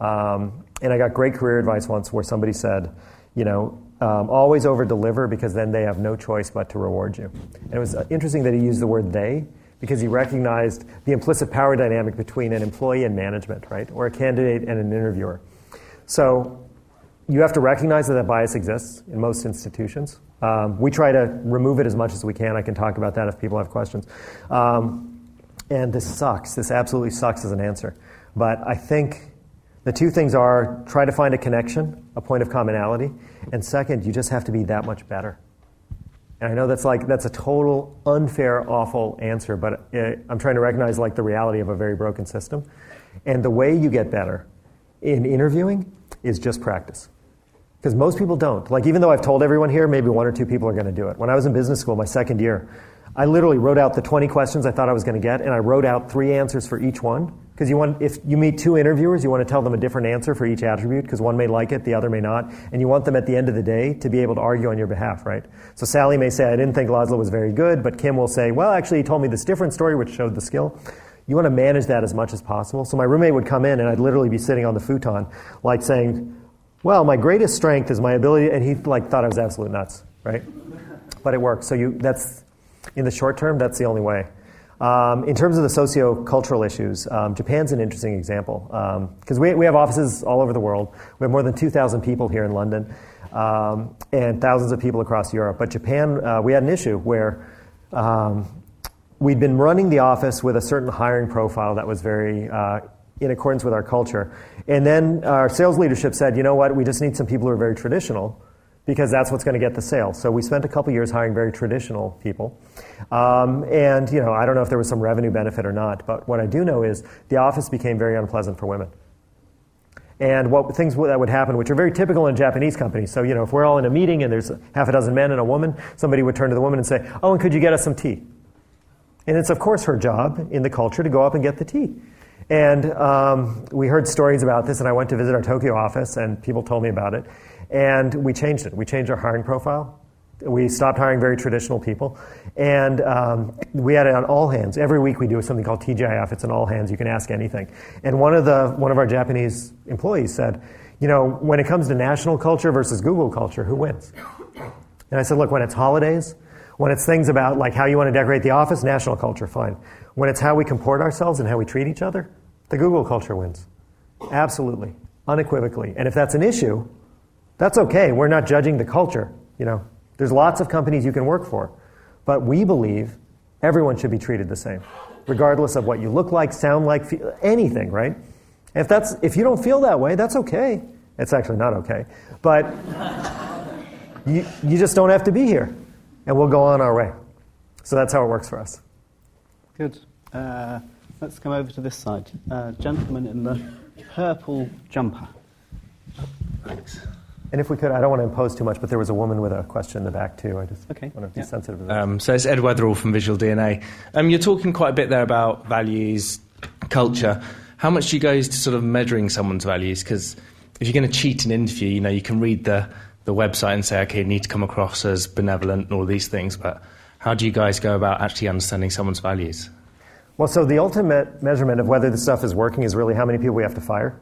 Um, and I got great career advice once where somebody said, you know, um, always over deliver because then they have no choice but to reward you. And it was interesting that he used the word they because he recognized the implicit power dynamic between an employee and management, right? Or a candidate and an interviewer. So you have to recognize that that bias exists in most institutions. Um, we try to remove it as much as we can. I can talk about that if people have questions. Um, and this sucks. This absolutely sucks as an answer. But I think the two things are try to find a connection, a point of commonality, and second, you just have to be that much better. And I know that's like that's a total unfair, awful answer, but uh, I'm trying to recognize like the reality of a very broken system. And the way you get better in interviewing is just practice. Because most people don't. Like, even though I've told everyone here, maybe one or two people are going to do it. When I was in business school, my second year, I literally wrote out the 20 questions I thought I was going to get, and I wrote out three answers for each one. Because you want, if you meet two interviewers, you want to tell them a different answer for each attribute, because one may like it, the other may not, and you want them at the end of the day to be able to argue on your behalf, right? So Sally may say, I didn't think Laszlo was very good, but Kim will say, well, actually, he told me this different story, which showed the skill you want to manage that as much as possible. So my roommate would come in and I'd literally be sitting on the futon, like saying, well, my greatest strength is my ability, and he like thought I was absolute nuts, right? But it works. So you, that's, in the short term, that's the only way. Um, in terms of the socio-cultural issues, um, Japan's an interesting example because um, we, we have offices all over the world. We have more than 2,000 people here in London um, and thousands of people across Europe. But Japan, uh, we had an issue where um, we'd been running the office with a certain hiring profile that was very uh, in accordance with our culture. And then our sales leadership said, you know what, we just need some people who are very traditional because that's what's going to get the sale. So we spent a couple years hiring very traditional people. Um, and, you know, I don't know if there was some revenue benefit or not, but what I do know is the office became very unpleasant for women. And what things that would happen, which are very typical in Japanese companies. So, you know, if we're all in a meeting and there's half a dozen men and a woman, somebody would turn to the woman and say, Oh, and could you get us some tea? And it's, of course, her job in the culture to go up and get the tea. And um, we heard stories about this, and I went to visit our Tokyo office, and people told me about it. And we changed it. We changed our hiring profile. We stopped hiring very traditional people. And um, we had it on all hands. Every week we do something called TGIF. It's an all hands. You can ask anything. And one of, the, one of our Japanese employees said, you know, when it comes to national culture versus Google culture, who wins? And I said, look, when it's holidays, when it's things about like how you want to decorate the office, national culture, fine. When it's how we comport ourselves and how we treat each other, the Google culture wins. Absolutely, unequivocally. And if that's an issue, that's okay. We're not judging the culture. You know, there's lots of companies you can work for, but we believe everyone should be treated the same, regardless of what you look like, sound like, anything. Right? If that's if you don't feel that way, that's okay. It's actually not okay, but <laughs> you you just don't have to be here, and we'll go on our way. So that's how it works for us. Good. Uh, let's come over to this side. Uh, gentleman in the purple jumper. Thanks. And if we could, I don't want to impose too much, but there was a woman with a question in the back too. I just okay. want to be yeah. sensitive to that. Um, so it's Ed Weatherall from Visual DNA. Um, you're talking quite a bit there about values, culture. How much do you go to sort of measuring someone's values? Because if you're going to cheat an interview, you know, you can read the, the website and say, okay, you need to come across as benevolent and all these things, but how do you guys go about actually understanding someone's values? Well, so the ultimate measurement of whether the stuff is working is really how many people we have to fire.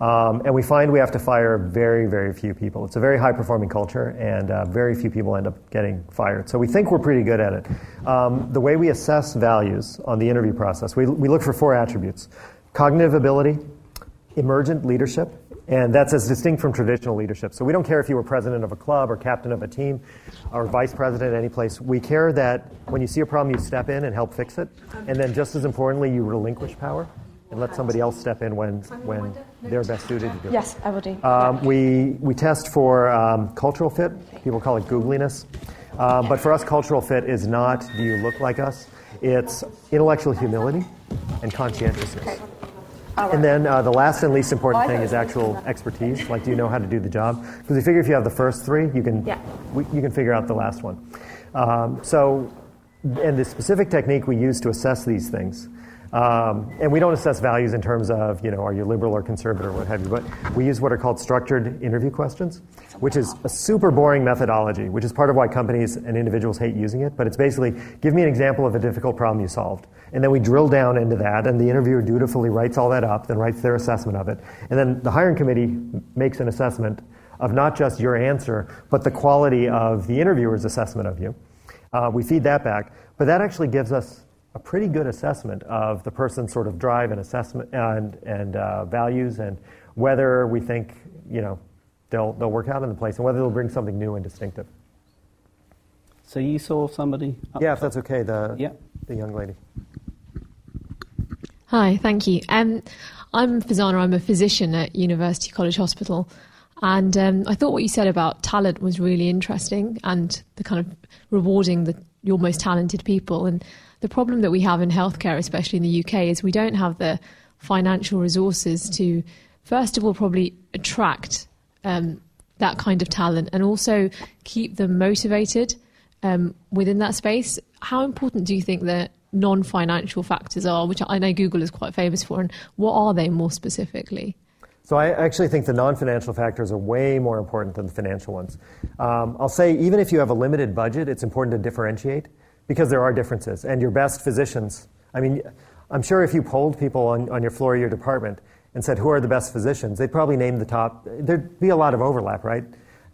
Um, and we find we have to fire very, very few people. It's a very high performing culture, and uh, very few people end up getting fired. So we think we're pretty good at it. Um, the way we assess values on the interview process, we, we look for four attributes cognitive ability, emergent leadership, and that's as distinct from traditional leadership. So we don't care if you were president of a club or captain of a team or vice president any place. We care that when you see a problem, you step in and help fix it. And then, just as importantly, you relinquish power and let somebody else step in when, when they're best suited to do it. Yes, I will do. Um, we, we test for um, cultural fit. People call it googliness. Um, but for us, cultural fit is not do you look like us? It's intellectual humility and conscientiousness. Okay. And then uh, the last and least important thing is actual expertise. Like, do you know how to do the job? Because we figure if you have the first three, you can yeah. we, you can figure out the last one. Um, so, and the specific technique we use to assess these things um, and we don't assess values in terms of, you know, are you liberal or conservative or what have you, but we use what are called structured interview questions, which is a super boring methodology, which is part of why companies and individuals hate using it. But it's basically give me an example of a difficult problem you solved. And then we drill down into that, and the interviewer dutifully writes all that up, then writes their assessment of it. And then the hiring committee makes an assessment of not just your answer, but the quality of the interviewer's assessment of you. Uh, we feed that back. But that actually gives us a pretty good assessment of the person's sort of drive and assessment and, and uh, values and whether we think, you know, they'll, they'll work out in the place and whether they'll bring something new and distinctive. So you saw somebody? yeah, if that's okay, the, yeah. the young lady. Hi, thank you. Um, I'm Fazana. I'm a physician at University College Hospital. And um, I thought what you said about talent was really interesting and the kind of rewarding the, your most talented people. And the problem that we have in healthcare, especially in the UK, is we don't have the financial resources to, first of all, probably attract um, that kind of talent and also keep them motivated um, within that space. How important do you think that non financial factors are, which I know Google is quite famous for, and what are they more specifically? So I actually think the non-financial factors are way more important than the financial ones. Um, I'll say even if you have a limited budget, it's important to differentiate because there are differences. And your best physicians, I mean, I'm sure if you polled people on, on your floor of your department and said, who are the best physicians, they'd probably name the top. There'd be a lot of overlap, right?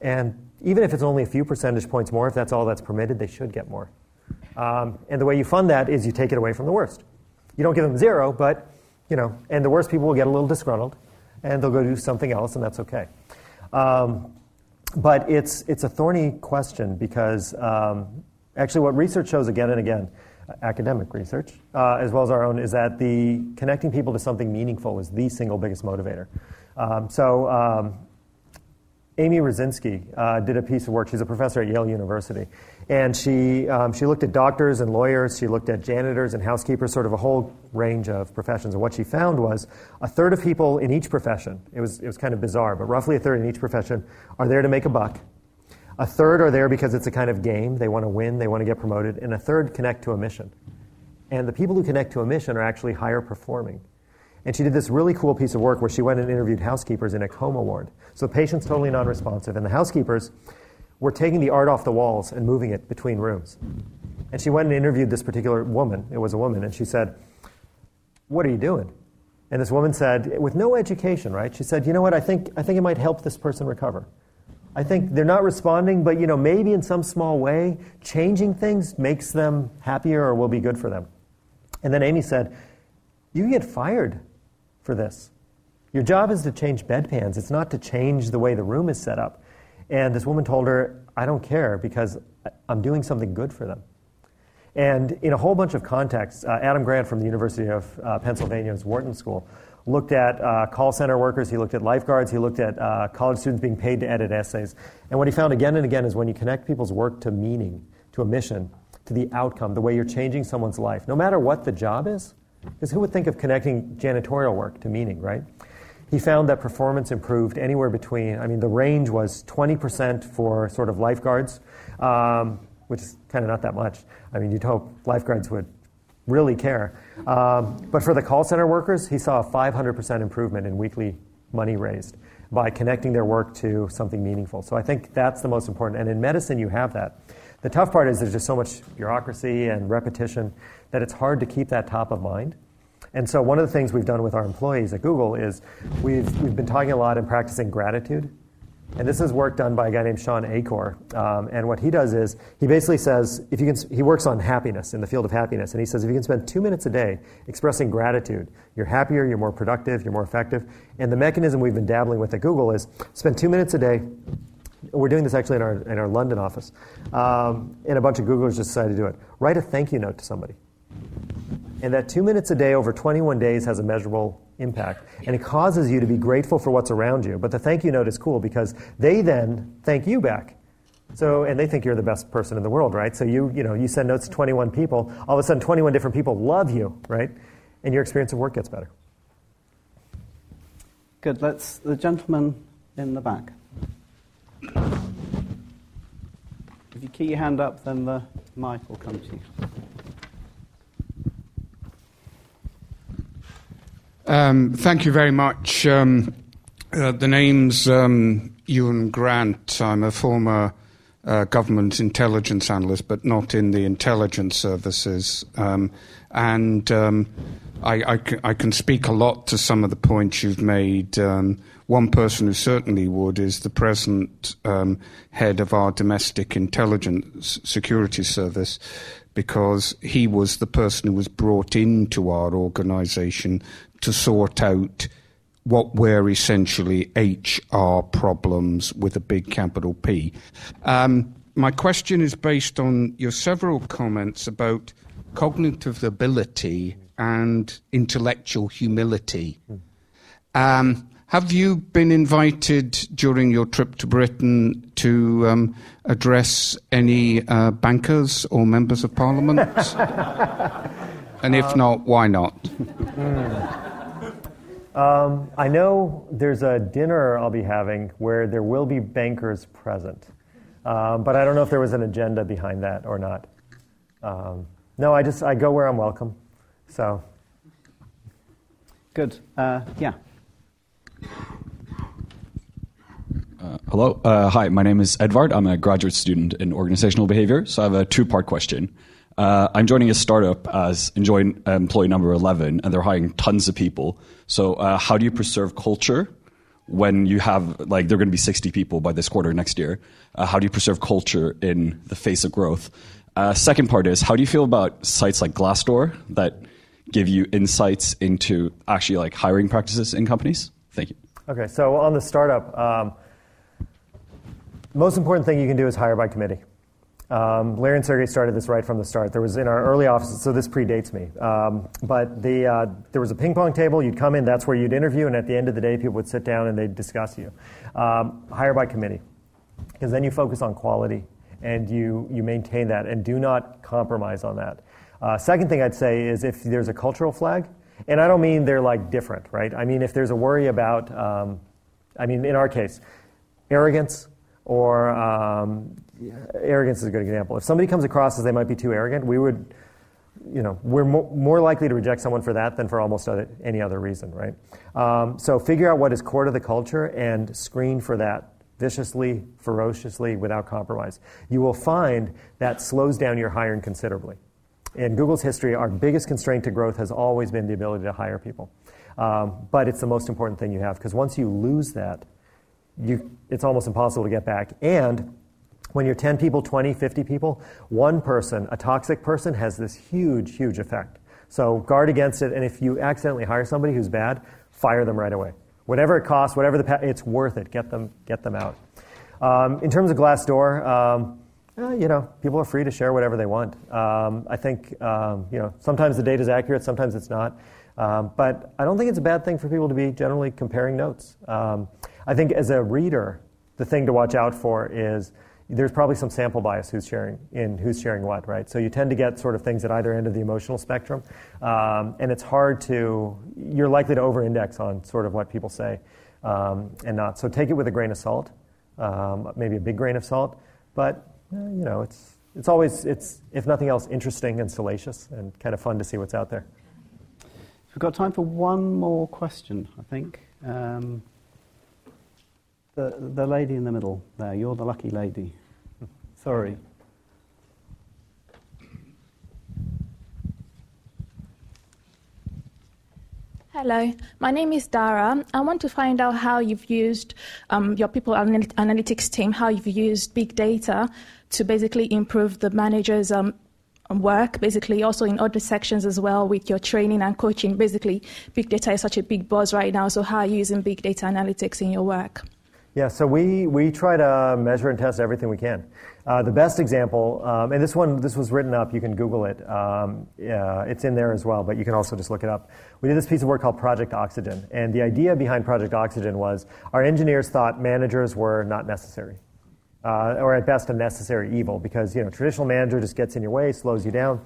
And even if it's only a few percentage points more, if that's all that's permitted, they should get more. Um, and the way you fund that is you take it away from the worst. You don't give them zero, but, you know, and the worst people will get a little disgruntled, and they'll go do something else, and that's okay. Um, but it's, it's a thorny question because um, Actually, what research shows again and again, academic research, uh, as well as our own, is that the connecting people to something meaningful is the single biggest motivator. Um, so, um, Amy Wrzesniewski uh, did a piece of work. She's a professor at Yale University. And she, um, she looked at doctors and lawyers, she looked at janitors and housekeepers, sort of a whole range of professions. And what she found was a third of people in each profession, it was, it was kind of bizarre, but roughly a third in each profession are there to make a buck. A third are there because it's a kind of game. They want to win, they want to get promoted. And a third connect to a mission. And the people who connect to a mission are actually higher performing. And she did this really cool piece of work where she went and interviewed housekeepers in a coma ward. So the patient's totally non responsive, and the housekeepers were taking the art off the walls and moving it between rooms. And she went and interviewed this particular woman. It was a woman, and she said, What are you doing? And this woman said, with no education, right? She said, You know what? I think, I think it might help this person recover. I think they're not responding, but you know, maybe in some small way, changing things makes them happier or will be good for them. And then Amy said, You get fired for this. Your job is to change bedpans, it's not to change the way the room is set up. And this woman told her, I don't care because I'm doing something good for them. And in a whole bunch of contexts, uh, Adam Grant from the University of uh, Pennsylvania's Wharton School looked at uh, call center workers, he looked at lifeguards, he looked at uh, college students being paid to edit essays. And what he found again and again is when you connect people's work to meaning, to a mission, to the outcome, the way you're changing someone's life, no matter what the job is, because who would think of connecting janitorial work to meaning, right? He found that performance improved anywhere between, I mean, the range was 20% for sort of lifeguards, um, which is kind of not that much. I mean, you'd hope lifeguards would really care. Um, but for the call center workers, he saw a 500% improvement in weekly money raised by connecting their work to something meaningful. So I think that's the most important. And in medicine, you have that. The tough part is there's just so much bureaucracy and repetition that it's hard to keep that top of mind. And so, one of the things we've done with our employees at Google is we've, we've been talking a lot and practicing gratitude. And this is work done by a guy named Shawn Achor. Um, and what he does is he basically says, if you can, he works on happiness in the field of happiness. And he says, if you can spend two minutes a day expressing gratitude, you're happier, you're more productive, you're more effective. And the mechanism we've been dabbling with at Google is spend two minutes a day we're doing this actually in our, in our London office. Um, and a bunch of Googlers just decided to do it. Write a thank you note to somebody. And that two minutes a day over 21 days has a measurable impact. And it causes you to be grateful for what's around you. But the thank you note is cool because they then thank you back. So, and they think you're the best person in the world, right? So you, you know, you send notes to 21 people. All of a sudden, 21 different people love you, right? And your experience of work gets better. Good. Let's the gentleman in the back. If you keep your hand up, then the mic will come to you. Um, thank you very much. Um, uh, the name's um, Ewan Grant. I'm a former uh, government intelligence analyst, but not in the intelligence services. Um, and um, I, I, c- I can speak a lot to some of the points you've made. Um, one person who certainly would is the present head of our domestic intelligence security service, because he was the person who was brought into our organisation to sort out what were essentially HR problems with a big capital P. Um, my question is based on your several comments about cognitive ability and intellectual humility. Um, have you been invited during your trip to Britain to um, address any uh, bankers or members of parliament? <laughs> and if not, why not? Um, I know there's a dinner I'll be having where there will be bankers present, um, but I don't know if there was an agenda behind that or not. Um, no, I just I go where I'm welcome. So Good. Uh, yeah. Uh, hello. Uh, hi, my name is Edvard. I'm a graduate student in organizational behavior. So I have a two part question. Uh, I'm joining a startup as employee number 11, and they're hiring tons of people. So, uh, how do you preserve culture when you have, like, there are going to be 60 people by this quarter next year? Uh, how do you preserve culture in the face of growth? Uh, second part is, how do you feel about sites like Glassdoor that give you insights into actually like hiring practices in companies? Thank you. Okay, so on the startup, um, most important thing you can do is hire by committee. Um, Larry and Sergey started this right from the start. There was in our early offices, so this predates me. Um, but the, uh, there was a ping pong table. You'd come in, that's where you'd interview, and at the end of the day, people would sit down and they'd discuss you. Um, hire by committee, because then you focus on quality and you, you maintain that and do not compromise on that. Uh, second thing I'd say is if there's a cultural flag, and I don't mean they're like different, right? I mean if there's a worry about, um, I mean in our case, arrogance or um, arrogance is a good example. If somebody comes across as they might be too arrogant, we would, you know, we're mo- more likely to reject someone for that than for almost other, any other reason, right? Um, so figure out what is core to the culture and screen for that viciously, ferociously, without compromise. You will find that slows down your hiring considerably. In Google's history, our biggest constraint to growth has always been the ability to hire people. Um, but it's the most important thing you have because once you lose that, you, it's almost impossible to get back. And when you're 10 people, 20, 50 people, one person, a toxic person, has this huge, huge effect. So guard against it. And if you accidentally hire somebody who's bad, fire them right away. Whatever it costs, whatever the, pa- it's worth it. Get them, get them out. Um, in terms of Glassdoor, um, eh, you know, people are free to share whatever they want. Um, I think, um, you know, sometimes the data is accurate, sometimes it's not. Um, but I don't think it's a bad thing for people to be generally comparing notes. Um, I think as a reader, the thing to watch out for is there's probably some sample bias who's sharing in who's sharing what, right? So you tend to get sort of things at either end of the emotional spectrum, um, and it's hard to. You're likely to over-index on sort of what people say, um, and not. So take it with a grain of salt, um, maybe a big grain of salt, but eh, you know it's it's always it's if nothing else interesting and salacious and kind of fun to see what's out there. We've got time for one more question, I think. Um, the, the lady in the middle there, you're the lucky lady. Sorry. Hello, my name is Dara. I want to find out how you've used um, your people anal- analytics team, how you've used big data to basically improve the manager's um, work, basically also in other sections as well with your training and coaching. Basically, big data is such a big buzz right now, so how are you using big data analytics in your work? Yeah, so we, we try to measure and test everything we can. Uh, the best example, um, and this one, this was written up, you can Google it. Um, it's in there as well, but you can also just look it up. We did this piece of work called Project Oxygen, and the idea behind Project Oxygen was our engineers thought managers were not necessary. Uh, or at best a necessary evil because you know traditional manager just gets in your way, slows you down.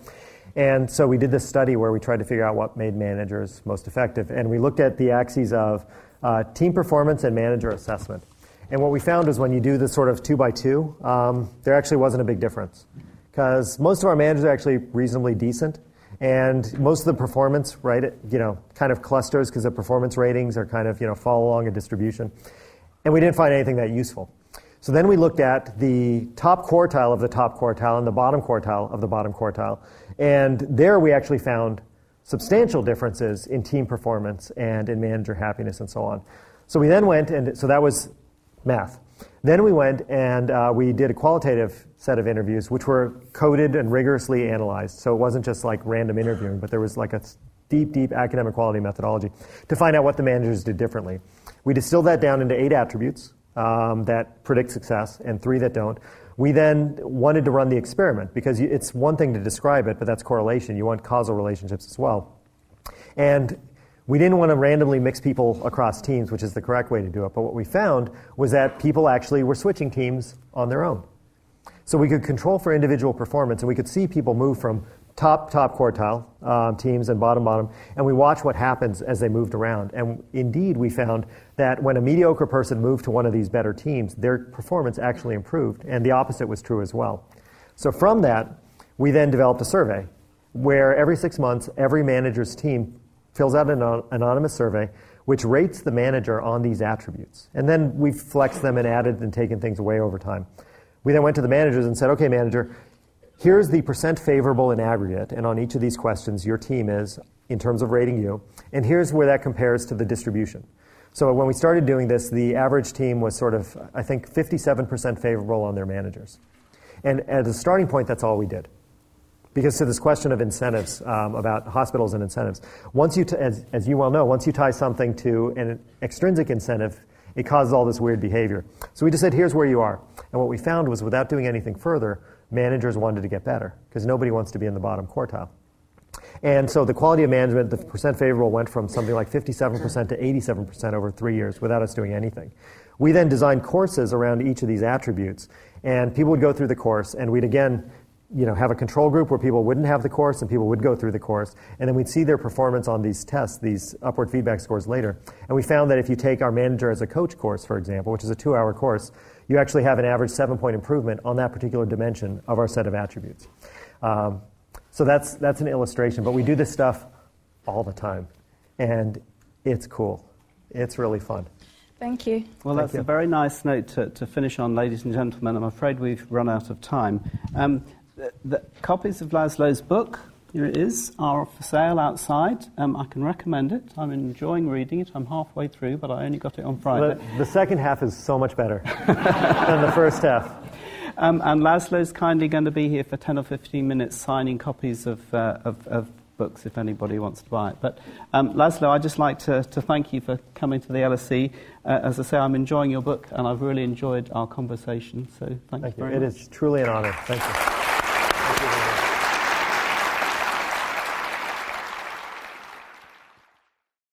And so we did this study where we tried to figure out what made managers most effective, and we looked at the axes of uh, team performance and manager assessment. And what we found is when you do this sort of two by two, um, there actually wasn't a big difference. Because most of our managers are actually reasonably decent. And most of the performance, right, you know, kind of clusters because the performance ratings are kind of, you know, follow along a distribution. And we didn't find anything that useful. So then we looked at the top quartile of the top quartile and the bottom quartile of the bottom quartile. And there we actually found substantial differences in team performance and in manager happiness and so on. So we then went, and so that was math. Then we went and uh, we did a qualitative set of interviews, which were coded and rigorously analyzed. So it wasn't just like random interviewing, but there was like a deep, deep academic quality methodology to find out what the managers did differently. We distilled that down into eight attributes um, that predict success and three that don't. We then wanted to run the experiment because it's one thing to describe it, but that's correlation. You want causal relationships as well. And we didn't want to randomly mix people across teams, which is the correct way to do it. But what we found was that people actually were switching teams on their own. So we could control for individual performance, and we could see people move from top, top quartile um, teams and bottom, bottom, and we watch what happens as they moved around. And indeed, we found that when a mediocre person moved to one of these better teams, their performance actually improved, and the opposite was true as well. So from that, we then developed a survey where every six months, every manager's team fills out an anonymous survey which rates the manager on these attributes. And then we've flexed them and added and taken things away over time. We then went to the managers and said, okay, manager, here's the percent favorable in aggregate, and on each of these questions, your team is in terms of rating you, and here's where that compares to the distribution. So when we started doing this, the average team was sort of, I think, 57% favorable on their managers. And as a starting point, that's all we did. Because to this question of incentives, um, about hospitals and incentives, once you, t- as, as you well know, once you tie something to an extrinsic incentive, it causes all this weird behavior. So we just said, here's where you are. And what we found was without doing anything further, managers wanted to get better because nobody wants to be in the bottom quartile. And so the quality of management, the percent favorable went from something like 57% to 87% over three years without us doing anything. We then designed courses around each of these attributes, and people would go through the course, and we'd again you know, have a control group where people wouldn't have the course and people would go through the course. And then we'd see their performance on these tests, these upward feedback scores later. And we found that if you take our manager as a coach course, for example, which is a two hour course, you actually have an average seven point improvement on that particular dimension of our set of attributes. Um, so that's, that's an illustration, but we do this stuff all the time. And it's cool. It's really fun. Thank you. Well, Thank that's you. a very nice note to, to finish on, ladies and gentlemen. I'm afraid we've run out of time. Um, the, the copies of Laszlo's book, here it is, are for sale outside. Um, I can recommend it. I'm enjoying reading it. I'm halfway through, but I only got it on Friday. The, the second half is so much better <laughs> than the first half. Um, and Laszlo's kindly going to be here for 10 or 15 minutes signing copies of, uh, of, of books if anybody wants to buy it. But um, Laszlo, I'd just like to, to thank you for coming to the LSE. Uh, as I say, I'm enjoying your book and I've really enjoyed our conversation. So thank, Thank you you. very It much. is truly an honor. Thank you.